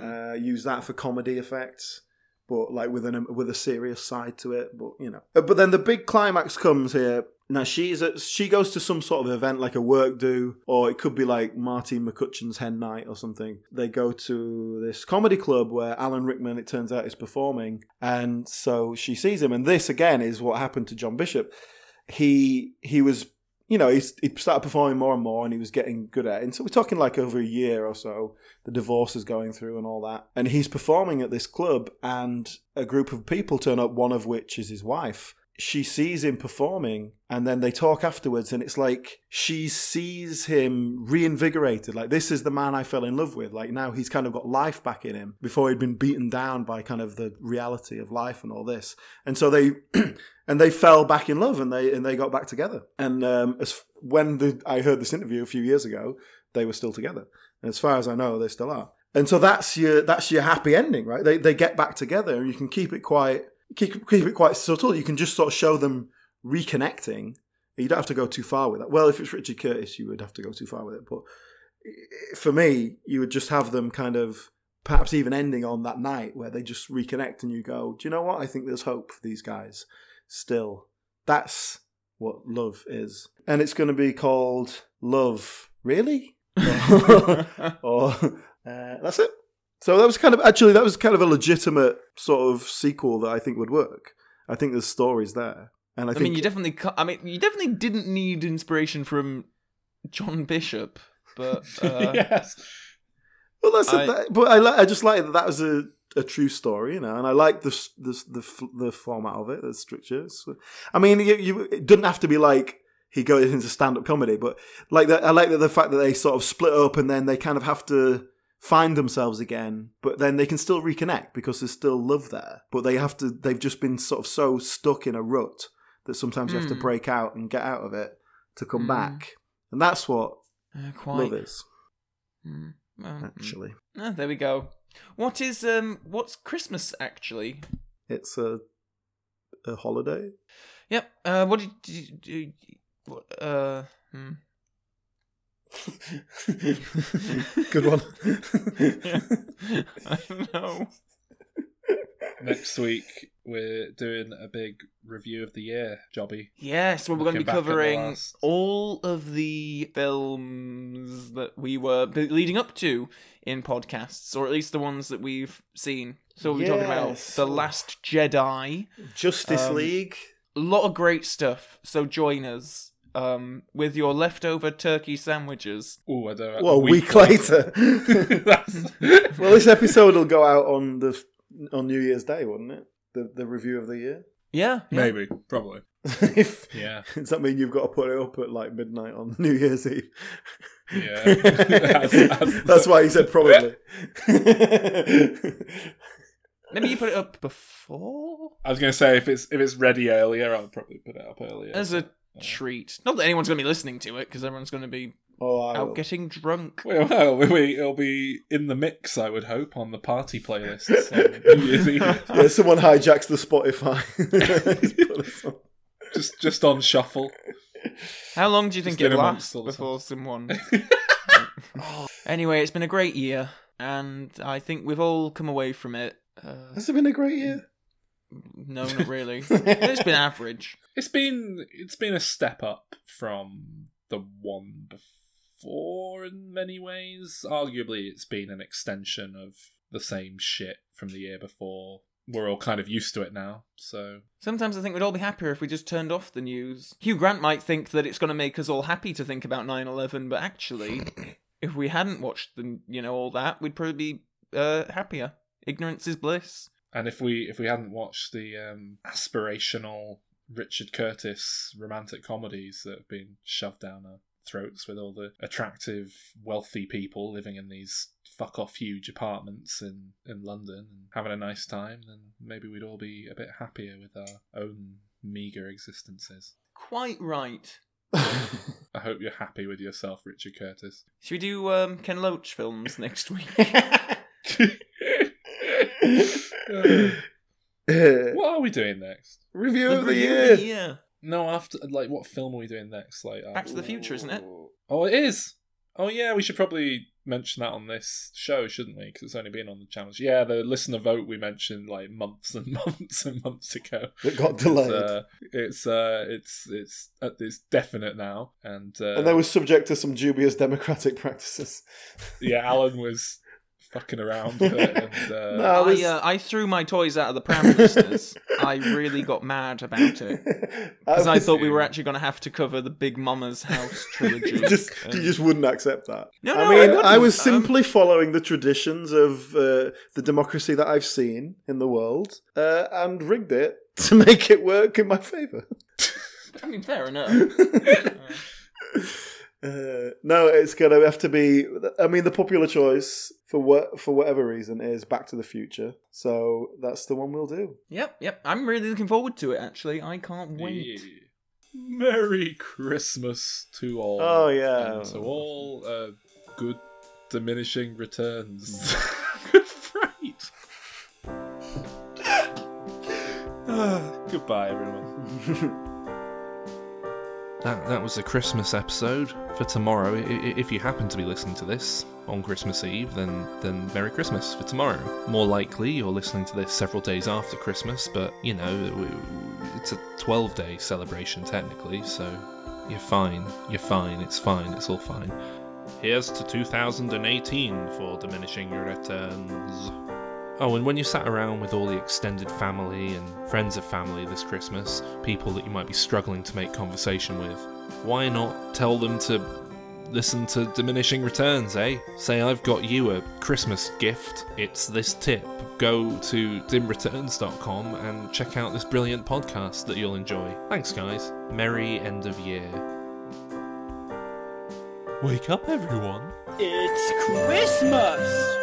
Uh, use that for comedy effects, but like with an with a serious side to it. But you know, Uh, but then the big climax comes here. Now she's at, she goes to some sort of event like a work do, or it could be like Marty McCutcheon's hen night or something. They go to this comedy club where Alan Rickman, it turns out, is performing, and so she sees him. And this again is what happened to John Bishop. He he was you know, he's, he started performing more and more and he was getting good at it. And so we're talking like over a year or so, the divorce is going through and all that. And he's performing at this club and a group of people turn up, one of which is his wife. She sees him performing and then they talk afterwards and it's like she sees him reinvigorated. Like, this is the man I fell in love with. Like, now he's kind of got life back in him before he'd been beaten down by kind of the reality of life and all this. And so they. and they fell back in love and they and they got back together. And um, as when the, I heard this interview a few years ago, they were still together. And as far as I know, they still are. And so that's your that's your happy ending, right? They they get back together, and you can keep it quite keep keep it quite subtle. You can just sort of show them reconnecting. You don't have to go too far with that. Well, if it's Richard Curtis, you would have to go too far with it. But for me, you would just have them kind of perhaps even ending on that night where they just reconnect, and you go, "Do you know what? I think there's hope for these guys." still. That's what love is. And it's going to be called Love. Really? or uh, that's it. So that was kind of actually that was kind of a legitimate sort of sequel that I think would work. I think there's stories there, and I, I, think mean, you definitely. I mean, you definitely didn't need inspiration from John Bishop, but uh, yes. Well, that's I- a, that, but I I just like that that was a, a true story, you know, and I like the the the, the format of it, the structure. So- I mean, you, you it doesn't have to be like he goes into stand up comedy, but like that, I like that the fact that they sort of split up and then they kind of have to find themselves again, but then they can still reconnect because there's still love there. But they have to, they've just been sort of so stuck in a rut that sometimes you have to Mm. break out and get out of it to come Mm. back, and that's what uh, quite. love is Mm, well, mm. actually. Ah, there we go. What is um? What's Christmas actually? It's a a holiday. Yep. Uh, what did you do? What, uh, hmm. Good one. I don't know. Next week we're doing a big review of the year, Jobby. Yes, well, we're going to be back at the covering last- all of the films that we were leading up to in podcasts, or at least the ones that we've seen. So we're talking about The Last Jedi. Justice Um, League. A lot of great stuff. So join us um, with your leftover turkey sandwiches. Oh, I don't. Well, a week, later. well, this episode will go out on the on New Year's Day, wouldn't it? The the review of the year. Yeah, yeah. Maybe, probably. if, Yeah. Does that mean you've got to put it up at like midnight on New Year's Eve? Yeah. As- as- That's why he said probably. Maybe you put it up before I was going to say if it's if it's ready earlier, I'll probably put it up earlier. as a treat. Not that anyone's going to be listening to it because everyone's going to be oh, out will. getting drunk. Well, well, we- it'll be in the mix, I would hope, on the party playlists. on New Year's Eve. yeah, someone hijacks the Spotify. Put us on. just just on shuffle. How long do you think Just it in amongst lasts all the before someone? anyway, it's been a great year, and I think we've all come away from it. Uh, Has it been a great year? No, not really. it's been average. It's been it's been a step up from the one before in many ways. Arguably, it's been an extension of the same shit from the year before. We're all kind of used to it now, so Sometimes I think we'd all be happier if we just turned off the news. Hugh Grant might think that it's going to make us all happy to think about 9/11, but actually, if we hadn't watched the, you know, all that, we'd probably be uh, happier. Ignorance is bliss. And if we if we hadn't watched the um, aspirational Richard Curtis romantic comedies that have been shoved down our throats with all the attractive, wealthy people living in these fuck off huge apartments in, in London and having a nice time, then maybe we'd all be a bit happier with our own meagre existences. Quite right. I hope you're happy with yourself, Richard Curtis. Should we do um, Ken Loach films next week? what are we doing next? Review The of the review year. of the year. No, after like what film are we doing next? Like Back to the Future, isn't it? Oh, it is. Oh yeah, we should probably mention that on this show, shouldn't we? Because it's only been on the channels. Yeah, the listener vote we mentioned like months and months and months ago. It got It's, delayed. uh, it's uh, it's it's uh, it's definite now, and uh, and they were subject to some dubious democratic practices. yeah, Alan was fucking around with it, and uh, No, I, this- uh, I threw my toys out of the pram listers. I really got mad about it because I was- thought we were actually going to have to cover the Big Momma's House trilogy. you just And- you just wouldn't accept that. No, I mean, I I, wouldn't. was Um, simply following the traditions of uh, the democracy that I've seen in the world uh, and rigged it to make it work in my favour. I mean, fair enough. Uh, no, it's gonna have to be. I mean, the popular choice for what for whatever reason is Back to the Future. So that's the one we'll do. yep, yep. I'm really looking forward to it. Actually, I can't wait. Yeah. Merry Christmas to all. Oh, yeah. And to all, uh, good diminishing returns. good fright. Ah, Goodbye, everyone. That, that was a Christmas episode for tomorrow. If you happen to be listening to this on Christmas Eve, then then Merry Christmas for tomorrow. More likely, you're listening to this several days after Christmas, but you know, it's a 12 day celebration technically, so you're fine. You're fine. It's fine. It's all fine. Here's to 2018 for diminishing returns. Oh, and when you sat around with all the extended family and friends of family this Christmas, people that you might be struggling to make conversation with, why not tell them to listen to Diminishing Returns, eh? Say, I've got you a Christmas gift. It's this tip. Go to dimreturns.com and check out this brilliant podcast that you'll enjoy. Thanks, guys. Merry end of year. Wake up, everyone. It's Christmas!